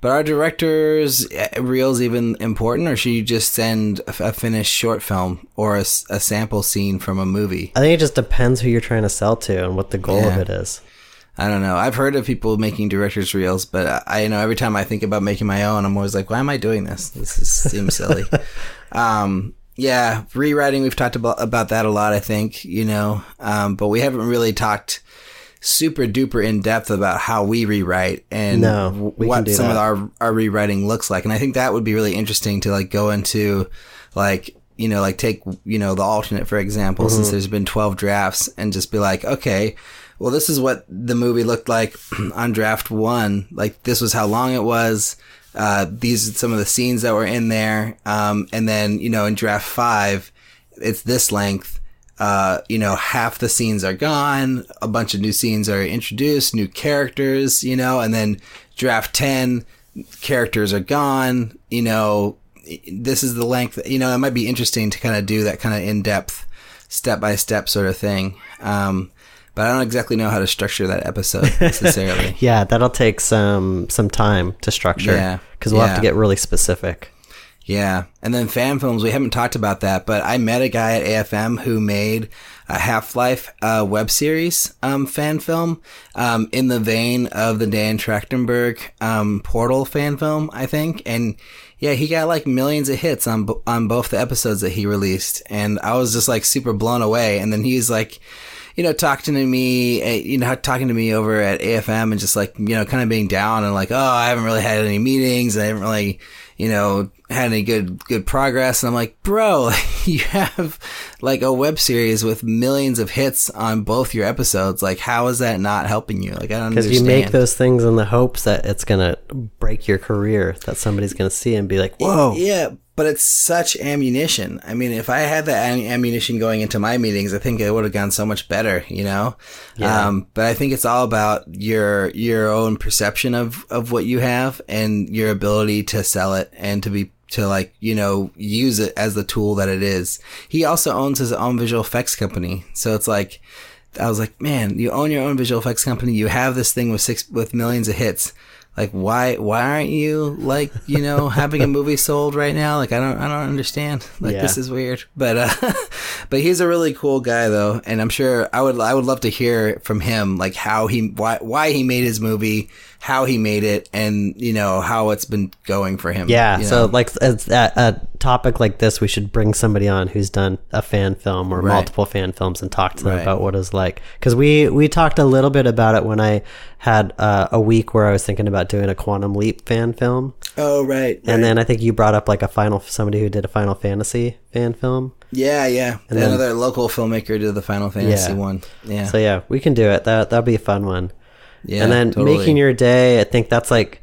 But are directors uh, reels even important, or should you just send a, a finished short film or a sample scene from a movie? I think it just depends who you're trying to sell to and what the goal of it is. I don't know. I've heard of people making directors reels, but I, I know every time I think about making my own, I'm always like, why am I doing this? This is, seems silly. um, yeah, rewriting. We've talked about about that a lot. I think you know, um, but we haven't really talked super duper in depth about how we rewrite and No, we what some of our our rewriting looks like. And I think that would be really interesting to like go into, like you know, like take you know the alternate for example, Mm-hmm. since there's been twelve drafts, and just be like, okay, well, this is what the movie looked like on draft one. Like this was how long it was. Uh, these are some of the scenes that were in there. Um, and then, you know, in draft five, it's this length. Uh, you know, half the scenes are gone. A bunch of new scenes are introduced, new characters, you know, and then draft 10, characters are gone. You know, this is the length, you know, it might be interesting to kind of do that kind of in depth, step by step sort of thing. Um, but I don't exactly know how to structure that episode necessarily. Yeah, that'll take some some time to structure. Yeah. because we'll have to get really specific. Yeah. And then fan films, we haven't talked about that, but I met a guy at AFM who made a Half Life uh, web series um, fan film um, in the vein of the Dan Trachtenberg um, Portal fan film, I think. And yeah, he got like millions of hits on on both the episodes that he released, and I was just like super blown away. And then he's like, you know, talking to me, uh, you know, talking to me over at AFM and just like, you know, kind of being down and like, oh, I haven't really had any meetings. I haven't really, you know, had any good, good progress. And I'm like, bro, you have like a web series with millions of hits on both your episodes. Like, how is that not helping you? Like, I don't Because you make those things in the hopes that it's gonna break your career, that somebody's gonna see and be like, "Whoa!" Yeah, but it's such ammunition. I mean, if I had that ammunition going into my meetings, I think it would have gone so much better, you know? Yeah. Um, but I think it's all about your, your own perception of, of what you have and your ability to sell it and to be, to like, you know, use it as the tool that it is. He also owns his own visual effects company. So it's like, I was like, man, you own your own visual effects company. You have this thing with six, with millions of hits. Like, why, why aren't you like, you know, having a movie sold right now? Like, I don't, I don't understand. Like, Yeah. this is weird. But, uh, but he's a really cool guy though. And I'm sure I would, I would love to hear from him, like how he, why, why he made his movie, how he made it, and, you know, how it's been going for him. Yeah, you so like a, a topic like this, we should bring somebody on who's done a fan film or Right. multiple fan films and talk to them Right. about what it's like. Because we we talked a little bit about it when I had uh, a week where I was thinking about doing a Quantum Leap fan film, oh, right. and then I think you brought up like a final somebody who did a Final Fantasy fan film. yeah, yeah. And then- Another local filmmaker did the Final Fantasy Yeah. one. Yeah. So yeah, we can do it. That that'll be a fun one. Yeah. and then totally. making your day i think that's like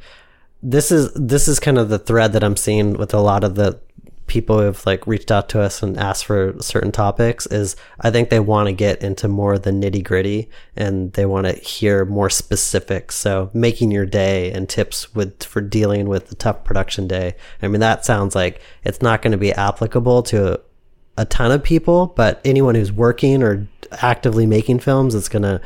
this is this is kind of the thread that i'm seeing with a lot of the people who've like reached out to us and asked for certain topics is i think they want to get into more of the nitty gritty and they want to hear more specifics so making your day and tips with for dealing with the tough production day i mean that sounds like it's not going to be applicable to a ton of people, but anyone who's working or actively making films, it's gonna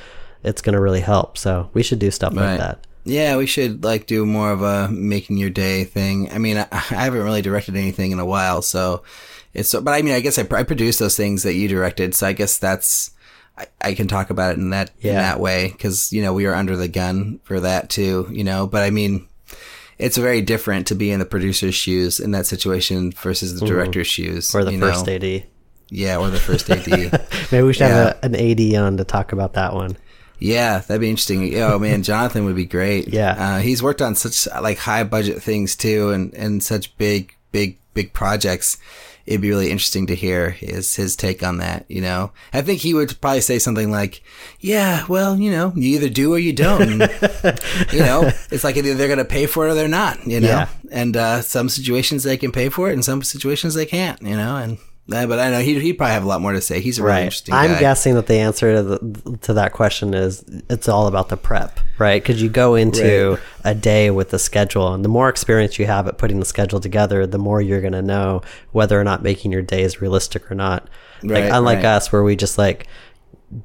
it's going to really help. So we should do stuff Right. like that. Yeah, we should like do more of a making your day thing. I mean, I, I haven't really directed anything in a while, so it's. But I mean, I guess I, I produced those things that you directed, so I guess that's. I, I can talk about it in that in that way because you know we were under the gun for that too, you know. But I mean, it's very different to be in the producer's shoes in that situation versus the mm-hmm. director's shoes Or the first know? AD. Yeah, or the first AD. Maybe we should Yeah. have a, an AD on to talk about that one. Yeah, that'd be interesting. Oh man, Jonathan would be great. Yeah. uh, he's worked on such like high budget things too, and and such big, big, big projects. It'd be really interesting to hear his his take on that. You know, I think he would probably say something like, "Yeah, well, you know, you either do or you don't. And, you know, it's like either they're gonna pay for it or they're not. You know, Yeah. and uh, some situations they can pay for it, and some situations they can't. You know, and uh, but I know he he'd probably have a lot more to say. He's a really interesting I'm guy. guessing that the answer to the, to that question is it's all about the prep, right? Because you go into Right. a day with the schedule, and the more experience you have at putting the schedule together, the more you're going to know whether or not making your day is realistic or not. like unlike right. us, where we just like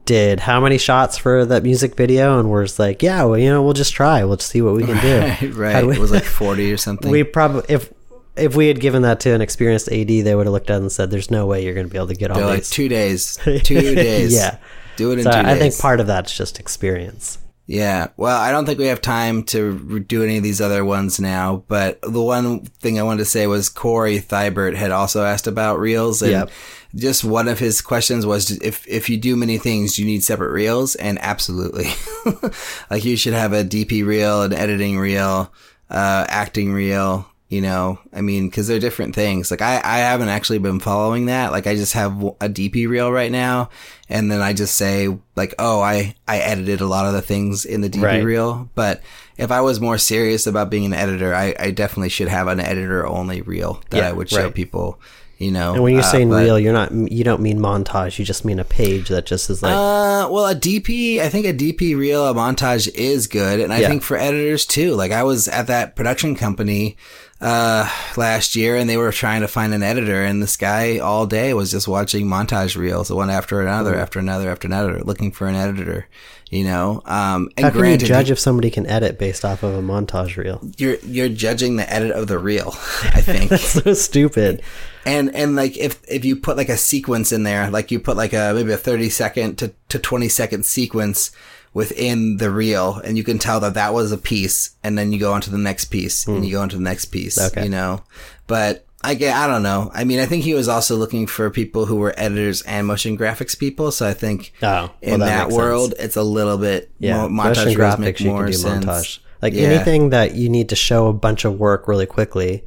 did how many shots for that music video, and we're just like, yeah, well, you know, we'll just try, we'll just see what we can do. right. Had we- it was like forty or something. we probably if. If we had given that to an experienced AD, they would have looked at it and said, "There's no way you're going to be able to get all They're like these." two days. Two days. Yeah. Do it in So two days. I think part of that's just experience. Yeah. Well, I don't think we have time to do any of these other ones now, but the one thing I wanted to say was Corey Thibert had also asked about reels and Yep. just one of his questions was if, if you do many things, do you need separate reels? And absolutely. like you should have a DP reel, an editing reel, uh, acting reel, you know, I mean, cause they're different things. Like I, I haven't actually been following that. Like I just have a DP reel right now. And then I just say like, oh, I, I edited a lot of the things in the DP Right. reel. But if I was more serious about being an editor, I, I definitely should have an editor only reel that Yeah, I would show right. people, you know. And when you're uh, saying but- reel, you're not you don't mean montage. You just mean a page that just is like Uh, well, a DP, I think a DP reel, a montage is good. And I Yeah. think for editors too. Like I was at that production company, uh, last year and they were trying to find an editor and this guy all day was just watching montage reels, one after another, after another, after another, looking for an editor, you know? Um, and how can you judge if somebody can edit based off of a montage reel? you're, you're judging the edit of the reel, I think. that's so stupid. And and like if if you put like a sequence in there, like you put like a maybe a thirty second to to twenty second sequence within the reel, and you can tell that that was a piece, and then you go on to the next piece, and you go on to the next piece. Hmm. Okay. You know, but I get I don't know. I mean, I think he was also looking for people who were editors and motion graphics people. So I think Oh, well, in that that, world, it's a little bit Yeah, mo- motion montage make graphics you can do sense. montage. Like Yeah. anything that you need to show a bunch of work really quickly,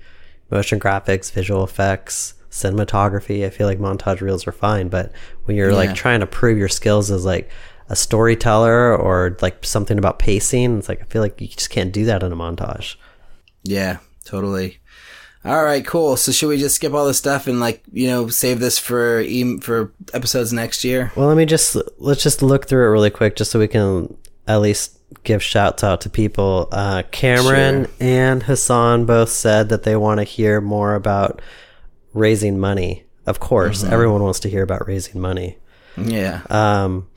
motion graphics, visual effects, cinematography. I feel like montage reels are fine, but when you're Yeah. like trying to prove your skills as like a storyteller or like something about pacing, it's like I feel like you just can't do that in a montage. Yeah, totally. All right, cool. So should we just skip all this stuff and like you know save this for em- for episodes next year? Well, let me just let's just look through it really quick, just so we can at least give shouts out to people. Uh, Cameron Sure. and Hassan both said that they want to hear more about raising money. Of course, everyone wants to hear about raising money. Yeah. Um,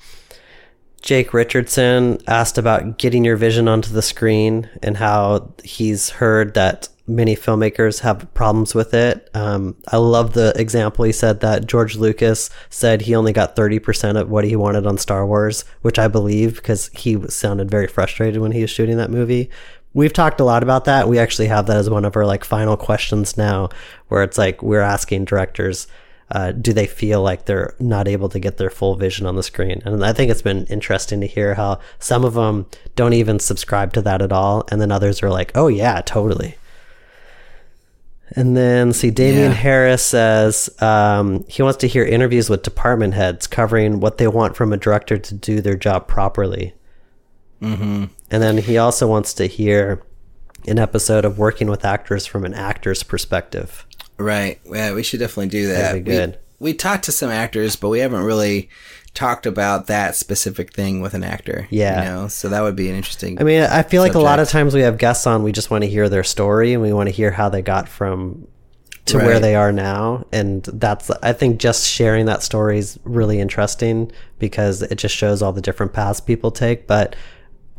Jake Richardson asked about getting your vision onto the screen and how he's heard that many filmmakers have problems with it. Um, I love the example he said that George Lucas said he only got 30% of what he wanted on Star Wars, which I believe because he sounded very frustrated when he was shooting that movie. We've talked a lot about that. We actually have that as one of our like final questions now, where it's like we're asking directors, uh, do they feel like they're not able to get their full vision on the screen? And I think it's been interesting to hear how some of them don't even subscribe to that at all, and then others are like, oh yeah, totally. And then see, Damian Yeah. Harris says um, he wants to hear interviews with department heads covering what they want from a director to do their job properly. Mm-hmm. And then he also wants to hear an episode of working with actors from an actor's perspective. Right. Yeah, we should definitely do that. That'd be We- good. We, talked to some actors, but we haven't really talked about that specific thing with an actor. Yeah. You know, so that would be an interesting. I mean, I feel like a lot of times we have guests on, we just want to hear their story and we want to hear how they got from to where they are now and that's i think just sharing that story is really interesting because it just shows all the different paths people take but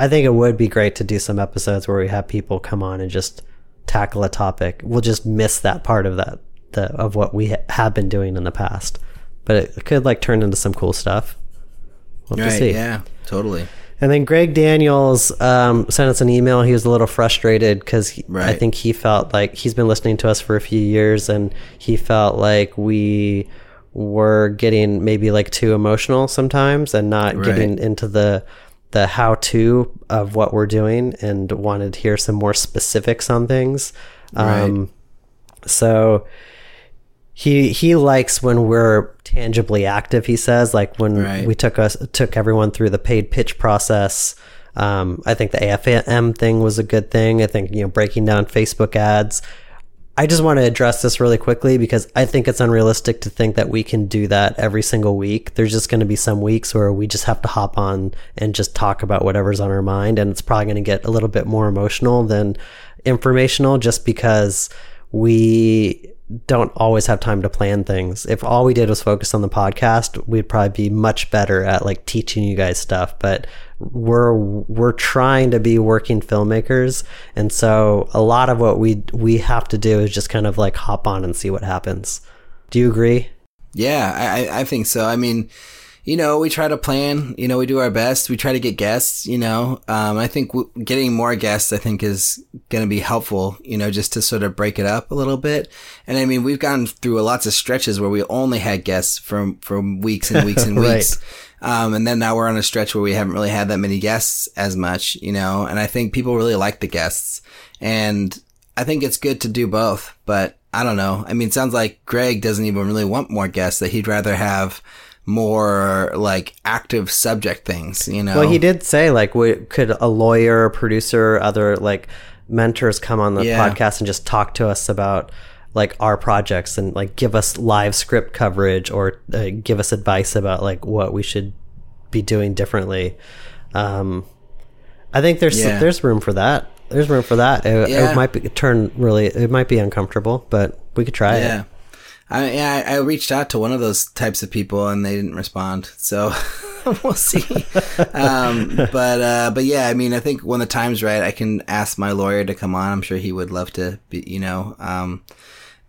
i think it would be great to do some episodes where we have people come on and just tackle a topic we'll just miss that part of that the, of what we ha- have been doing in the past but it could like turn into some cool stuff we'll Right. see Yeah. Totally. and then Greg Daniels um, sent us an email. He was a little frustrated because I think he felt like he's been listening to us for a few years, and he felt like we were getting maybe like too emotional sometimes, and not Right. getting into the the how to of what we're doing, and wanted to hear some more specifics on things. Um, so he he likes when we're tangibly active he says like when Right. we took us took everyone through the paid pitch process um, i think the afm thing was a good thing i think you know breaking down facebook ads i just want to address this really quickly because i think it's unrealistic to think that we can do that every single week. There's just going to be some weeks where we just have to hop on and just talk about whatever's on our mind and it's probably going to get a little bit more emotional than informational just because we don't always have time to plan things. If all we did was focus on the podcast, we'd probably be much better at like teaching you guys stuff, but we're we're trying to be working filmmakers, and so a lot of what we we have to do is just kind of like hop on and see what happens. Do you agree? Yeah, I, I- think so. I mean, you know, we try to plan, you know, we do our best. We try to get guests, you know. Um, I think w- getting more guests, I think, is going to be helpful, you know, just to sort of break it up a little bit. And I mean, we've gone through lots of stretches where we only had guests from, from weeks and weeks and Right. weeks. Um, and then now we're on a stretch where we haven't really had that many guests as much, you know, and I think people really like the guests. And I think it's good to do both, but I don't know. I mean, it sounds like Greg doesn't even really want more guests, that he'd rather have more like active subject things, you know? Well, he did say like, we, could a lawyer, producer, other like mentors come on the Yeah. podcast and just talk to us about like our projects and like give us live script coverage or uh, give us advice about like what we should be doing differently. Um, I think there's Yeah. there's room for that. There's room for that. It, Yeah. it might be turn really. It might be uncomfortable, but we could try Yeah. it. I, I I reached out to one of those types of people and they didn't respond. So we'll see. um, but, uh, but yeah, I mean, I think when the time's right, I can ask my lawyer to come on. I'm sure he would love to be, you know, um,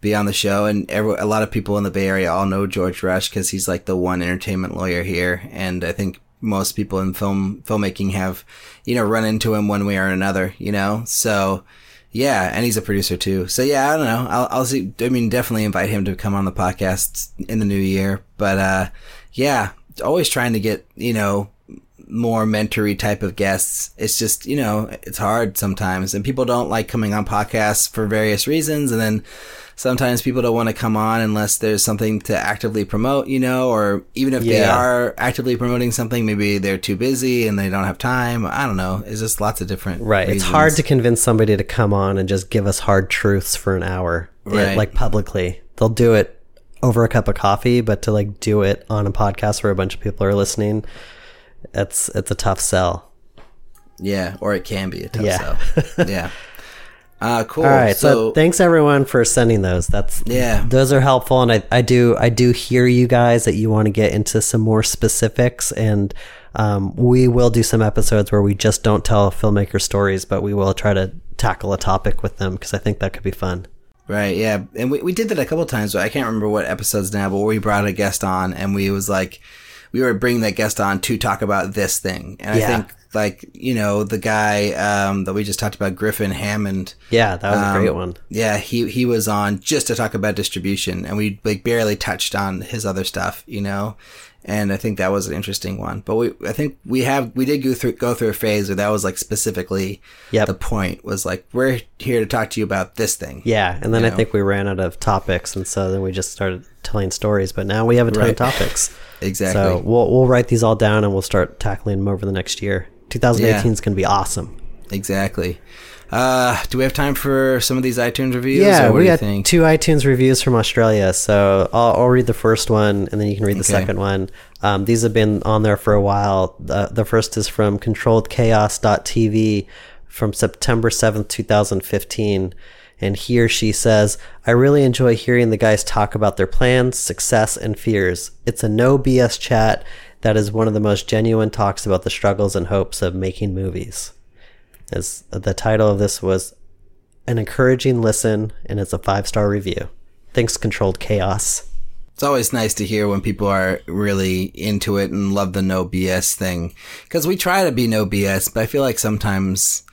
be on the show. And every, a lot of people in the Bay Area all know George Rush because he's like the one entertainment lawyer here. And I think most people in film filmmaking have, you know, run into him one way or another, you know? So, yeah, and he's a producer too. So yeah, I don't know. I'll, I'll see. I mean, definitely invite him to come on the podcast in the new year. But uh, yeah, always trying to get you know more mentory type of guests. It's just you know it's hard sometimes, and people don't like coming on podcasts for various reasons, and then sometimes people don't want to come on unless there's something to actively promote, you know, or even if they are actively promoting something, maybe they're too busy and they don't have time. I don't know. It's just lots of different Right. It's hard to convince somebody to come on and just give us hard truths for an hour, eh, Right. like publicly. They'll do it over a cup of coffee, but to like do it on a podcast where a bunch of people are listening, it's it's a tough sell. Yeah, or it can be a tough Yeah. sell. yeah. Uh, cool. All right. So, So, thanks everyone for sending those. That's Yeah. Those are helpful, and I, I do I do hear you guys that you want to get into some more specifics, and um, we will do some episodes where we just don't tell filmmaker stories, but we will try to tackle a topic with them because I think that could be fun. right, yeah, and we we did that a couple times. But I can't remember what episodes now, but we brought a guest on, and we was like, we were bringing that guest on to talk about this thing, and Yeah. I think like you know the guy um, that we just talked about, Griffin Hammond. Yeah, that was a Um, great one. Yeah, he he was on just to talk about distribution, and we like barely touched on his other stuff, you know. And I think that was an interesting one. But we, I think we have we did go through go through a phase where that was like specifically Yep. the point was like we're here to talk to you about this thing. Yeah, and then I know. think we ran out of topics, and so then we just started telling stories. But now we have a ton of topics. Exactly. So we'll we'll write these all down, and we'll start tackling them over the next year. 2018 is going to be awesome. Exactly. Uh, do we have time for some of these iTunes reviews? Yeah, what we do you got think? two iTunes reviews from Australia. So I'll, I'll read the first one, and then you can read the Okay. second one. Um, these have been on there for a while. The, the first is from ControlledChaos.tv from September 7th, 2015. And he or she says, I really enjoy hearing the guys talk about their plans, success, and fears. It's a no BS chat that is one of the most genuine talks about the struggles and hopes of making movies. As the title of this was an encouraging listen, and it's a five star review. Thanks, Controlled Chaos. It's always nice to hear when people are really into it and love the no BS thing. Because we try to be no BS, but I feel like sometimes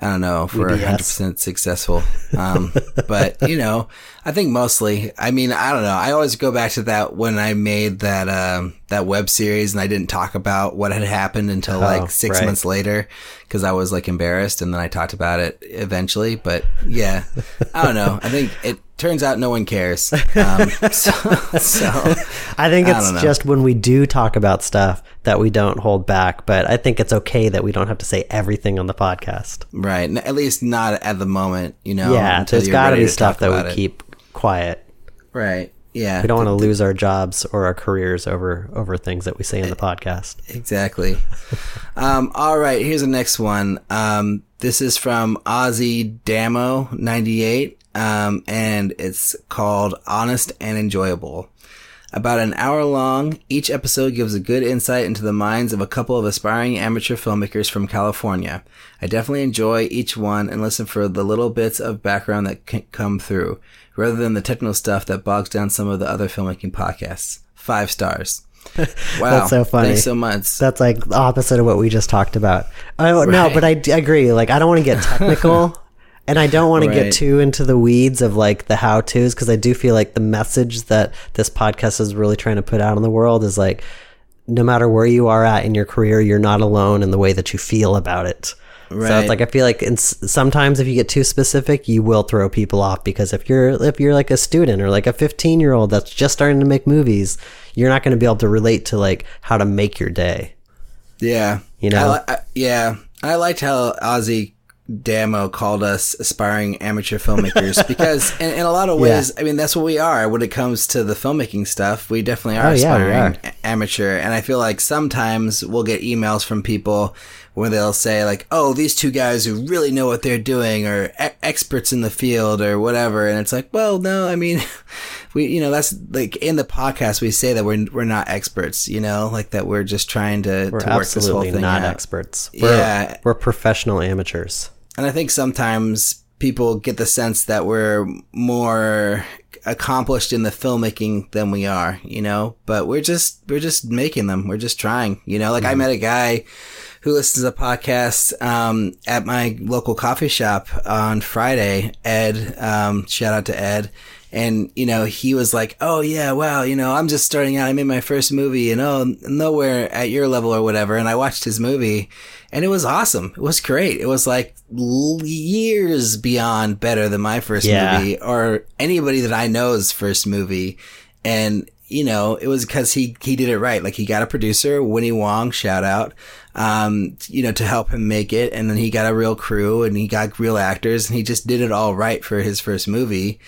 I don't know if we are 100% successful. Um, but, you know, I think mostly, I mean, I don't know. I always go back to that when I made that, um, that web series and I didn't talk about what had happened until oh, like six right. months later because I was like embarrassed and then I talked about it eventually. But yeah, I don't know. I think it turns out no one cares. Um, so, so, I think it's I just when we do talk about stuff that we don't hold back. But I think it's okay that we don't have to say everything on the podcast. Right. At least not at the moment, you know. Yeah, there's got to be stuff that we it. keep quiet. Right. Yeah. We don't want to lose our jobs or our careers over over things that we say in the podcast. Exactly. um, all right, here's the next one. Um, this is from Ozzy Damo 98 um, and it's called Honest and Enjoyable. About an hour long, each episode gives a good insight into the minds of a couple of aspiring amateur filmmakers from California. I definitely enjoy each one and listen for the little bits of background that can come through, rather than the technical stuff that bogs down some of the other filmmaking podcasts. Five stars. Wow. That's so funny. Thanks so much. That's like the opposite of what we just talked about. Oh, right. No, but I, I agree. Like, I don't want to get technical. And I don't want right. to get too into the weeds of like the how to's because I do feel like the message that this podcast is really trying to put out in the world is like, no matter where you are at in your career, you're not alone in the way that you feel about it. Right. So it's like I feel like sometimes if you get too specific, you will throw people off because if you're if you're like a student or like a 15 year old that's just starting to make movies, you're not going to be able to relate to like how to make your day. Yeah, you know. I, I, yeah, I liked how Ozzy Damo called us aspiring amateur filmmakers because in, in, a lot of ways, yeah. I mean, that's what we are when it comes to the filmmaking stuff. We definitely are oh, aspiring yeah, are. amateur. And I feel like sometimes we'll get emails from people where they'll say like, "Oh, these two guys who really know what they're doing or e- experts in the field or whatever." And it's like, "Well, no, I mean, we, you know, that's like in the podcast we say that we're we're not experts, you know, like that we're just trying to, we're to work this whole thing not out. experts. We're, yeah, we're professional amateurs. And I think sometimes people get the sense that we're more accomplished in the filmmaking than we are, you know, but we're just, we're just making them. We're just trying, you know, like mm-hmm. I met a guy who listens to podcasts, um, at my local coffee shop on Friday, Ed, um, shout out to Ed. And, you know, he was like, Oh yeah, wow, you know, I'm just starting out. I made my first movie and oh, nowhere at your level or whatever. And I watched his movie and it was awesome. It was great. It was like years beyond better than my first yeah. movie or anybody that I know's first movie. And you know, it was because he he did it right. Like he got a producer, Winnie Wong, shout out, um, you know, to help him make it, and then he got a real crew and he got real actors, and he just did it all right for his first movie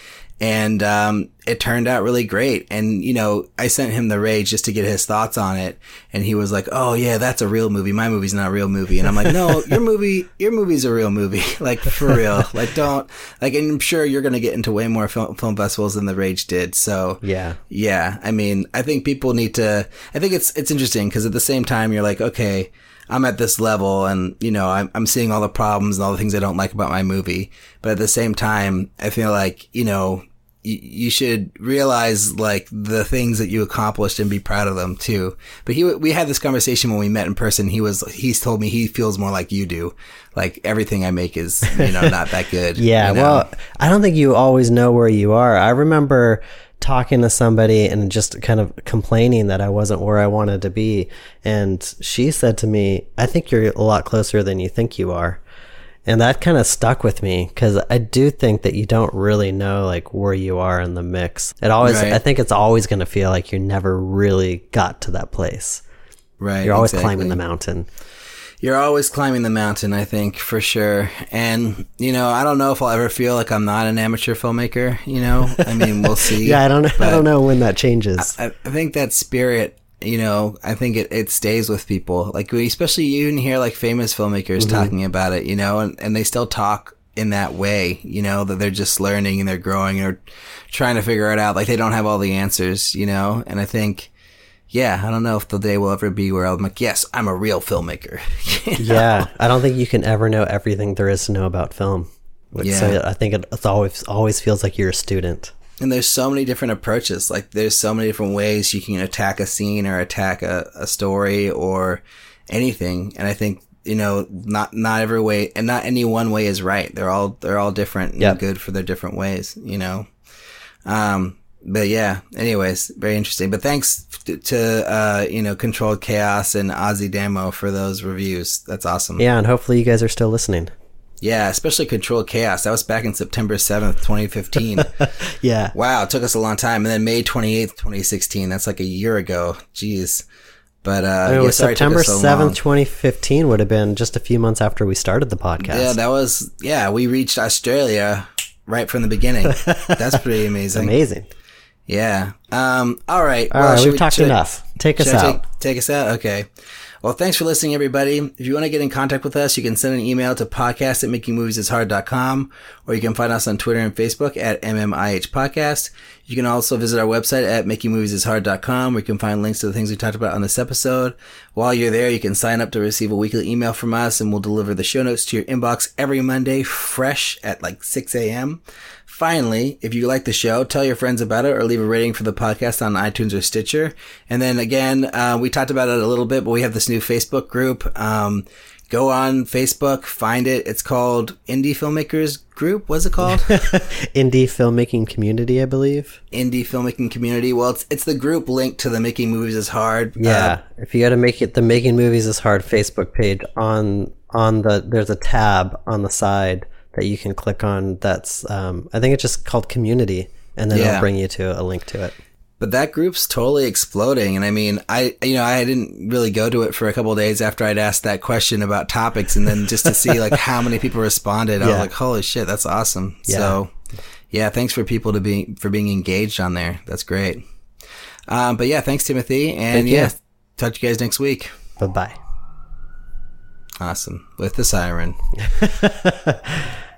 and um, it turned out really great. And you know, I sent him the rage just to get his thoughts on it, and he was like, "Oh yeah, that's a real movie. My movie's not a real movie." And I'm like, "No, your movie, your movie's a real movie. like for real. Like don't like." And I'm sure you're gonna get into way more film, film festivals than the Rage did. So yeah, yeah. I mean, I think people need to. I think it's it's interesting because at the same time, you're like, okay. I'm at this level and, you know, I'm, I'm seeing all the problems and all the things I don't like about my movie. But at the same time, I feel like, you know, you should realize like the things that you accomplished and be proud of them too. But he, we had this conversation when we met in person. He was, he's told me he feels more like you do. Like everything I make is, you know, not that good. yeah. You know? Well, I don't think you always know where you are. I remember talking to somebody and just kind of complaining that I wasn't where I wanted to be. And she said to me, I think you're a lot closer than you think you are and that kind of stuck with me because I do think that you don't really know like where you are in the mix. It always, right. I think it's always going to feel like you never really got to that place. Right. You're always exactly. climbing the mountain. You're always climbing the mountain, I think, for sure. And, you know, I don't know if I'll ever feel like I'm not an amateur filmmaker, you know? I mean, we'll see. yeah, I don't know. I don't know when that changes. I, I think that spirit you know, I think it, it stays with people. Like, especially you even hear like famous filmmakers mm-hmm. talking about it, you know, and, and they still talk in that way, you know, that they're just learning and they're growing or trying to figure it out. Like, they don't have all the answers, you know, and I think, yeah, I don't know if the day will ever be where I'm like, yes, I'm a real filmmaker. You know? Yeah, I don't think you can ever know everything there is to know about film. So Yeah. I think it, it's always always feels like you're a student. And there's so many different approaches. Like there's so many different ways you can attack a scene or attack a, a story or anything. And I think, you know, not, not every way and not any one way is right. They're all, they're all different and Yep. good for their different ways, you know? Um, but yeah, anyways, very interesting. But thanks to, to uh, you know, Controlled Chaos and Ozzy Demo for those reviews. That's awesome. Yeah, and hopefully you guys are still listening. Yeah, especially Control Chaos. That was back in September 7th, 2015. Yeah. Wow, it took us a long time. And then May 28th, 2016. That's like a year ago. Jeez. But uh I mean, yeah, it was sorry September so seventh, twenty fifteen, would have been just a few months after we started the podcast. Yeah, that was yeah, we reached Australia right from the beginning. That's pretty amazing. amazing. Yeah. Um all right. All well, right, we've we- talked should I- enough. Take us out. Take, take us out? Okay. Well, thanks for listening, everybody. If you want to get in contact with us, you can send an email to podcast at makingmoviesishard.com or you can find us on Twitter and Facebook at MMIH Podcast. You can also visit our website at makingmoviesishard.com where you can find links to the things we talked about on this episode. While you're there, you can sign up to receive a weekly email from us and we'll deliver the show notes to your inbox every Monday, fresh at like 6 a.m. Finally, if you like the show, tell your friends about it or leave a rating for the podcast on iTunes or Stitcher. And then again, uh, we talked about it a little bit, but we have this new Facebook group. Um, go on Facebook, find it. It's called Indie Filmmakers Group. What's it called? Indie filmmaking community, I believe. Indie Filmmaking Community. Well, it's it's the group linked to the Making Movies is Hard. uh, Yeah. if you got to make it the Making Movies is Hard Facebook page on on the there's a tab on the side that you can click on that's um I think it's just called community and then Yeah. it'll bring you to a link to it. But that group's totally exploding. And I mean, I, you know, I didn't really go to it for a couple of days after I'd asked that question about topics. And then just to see like how many people responded, I was like, holy shit, that's awesome. Yeah. So yeah, thanks for people to be, for being engaged on there. That's great. Um, but yeah, thanks Timothy. And Thank you. yeah, talk to you guys next week. Bye-bye. Awesome. With the siren.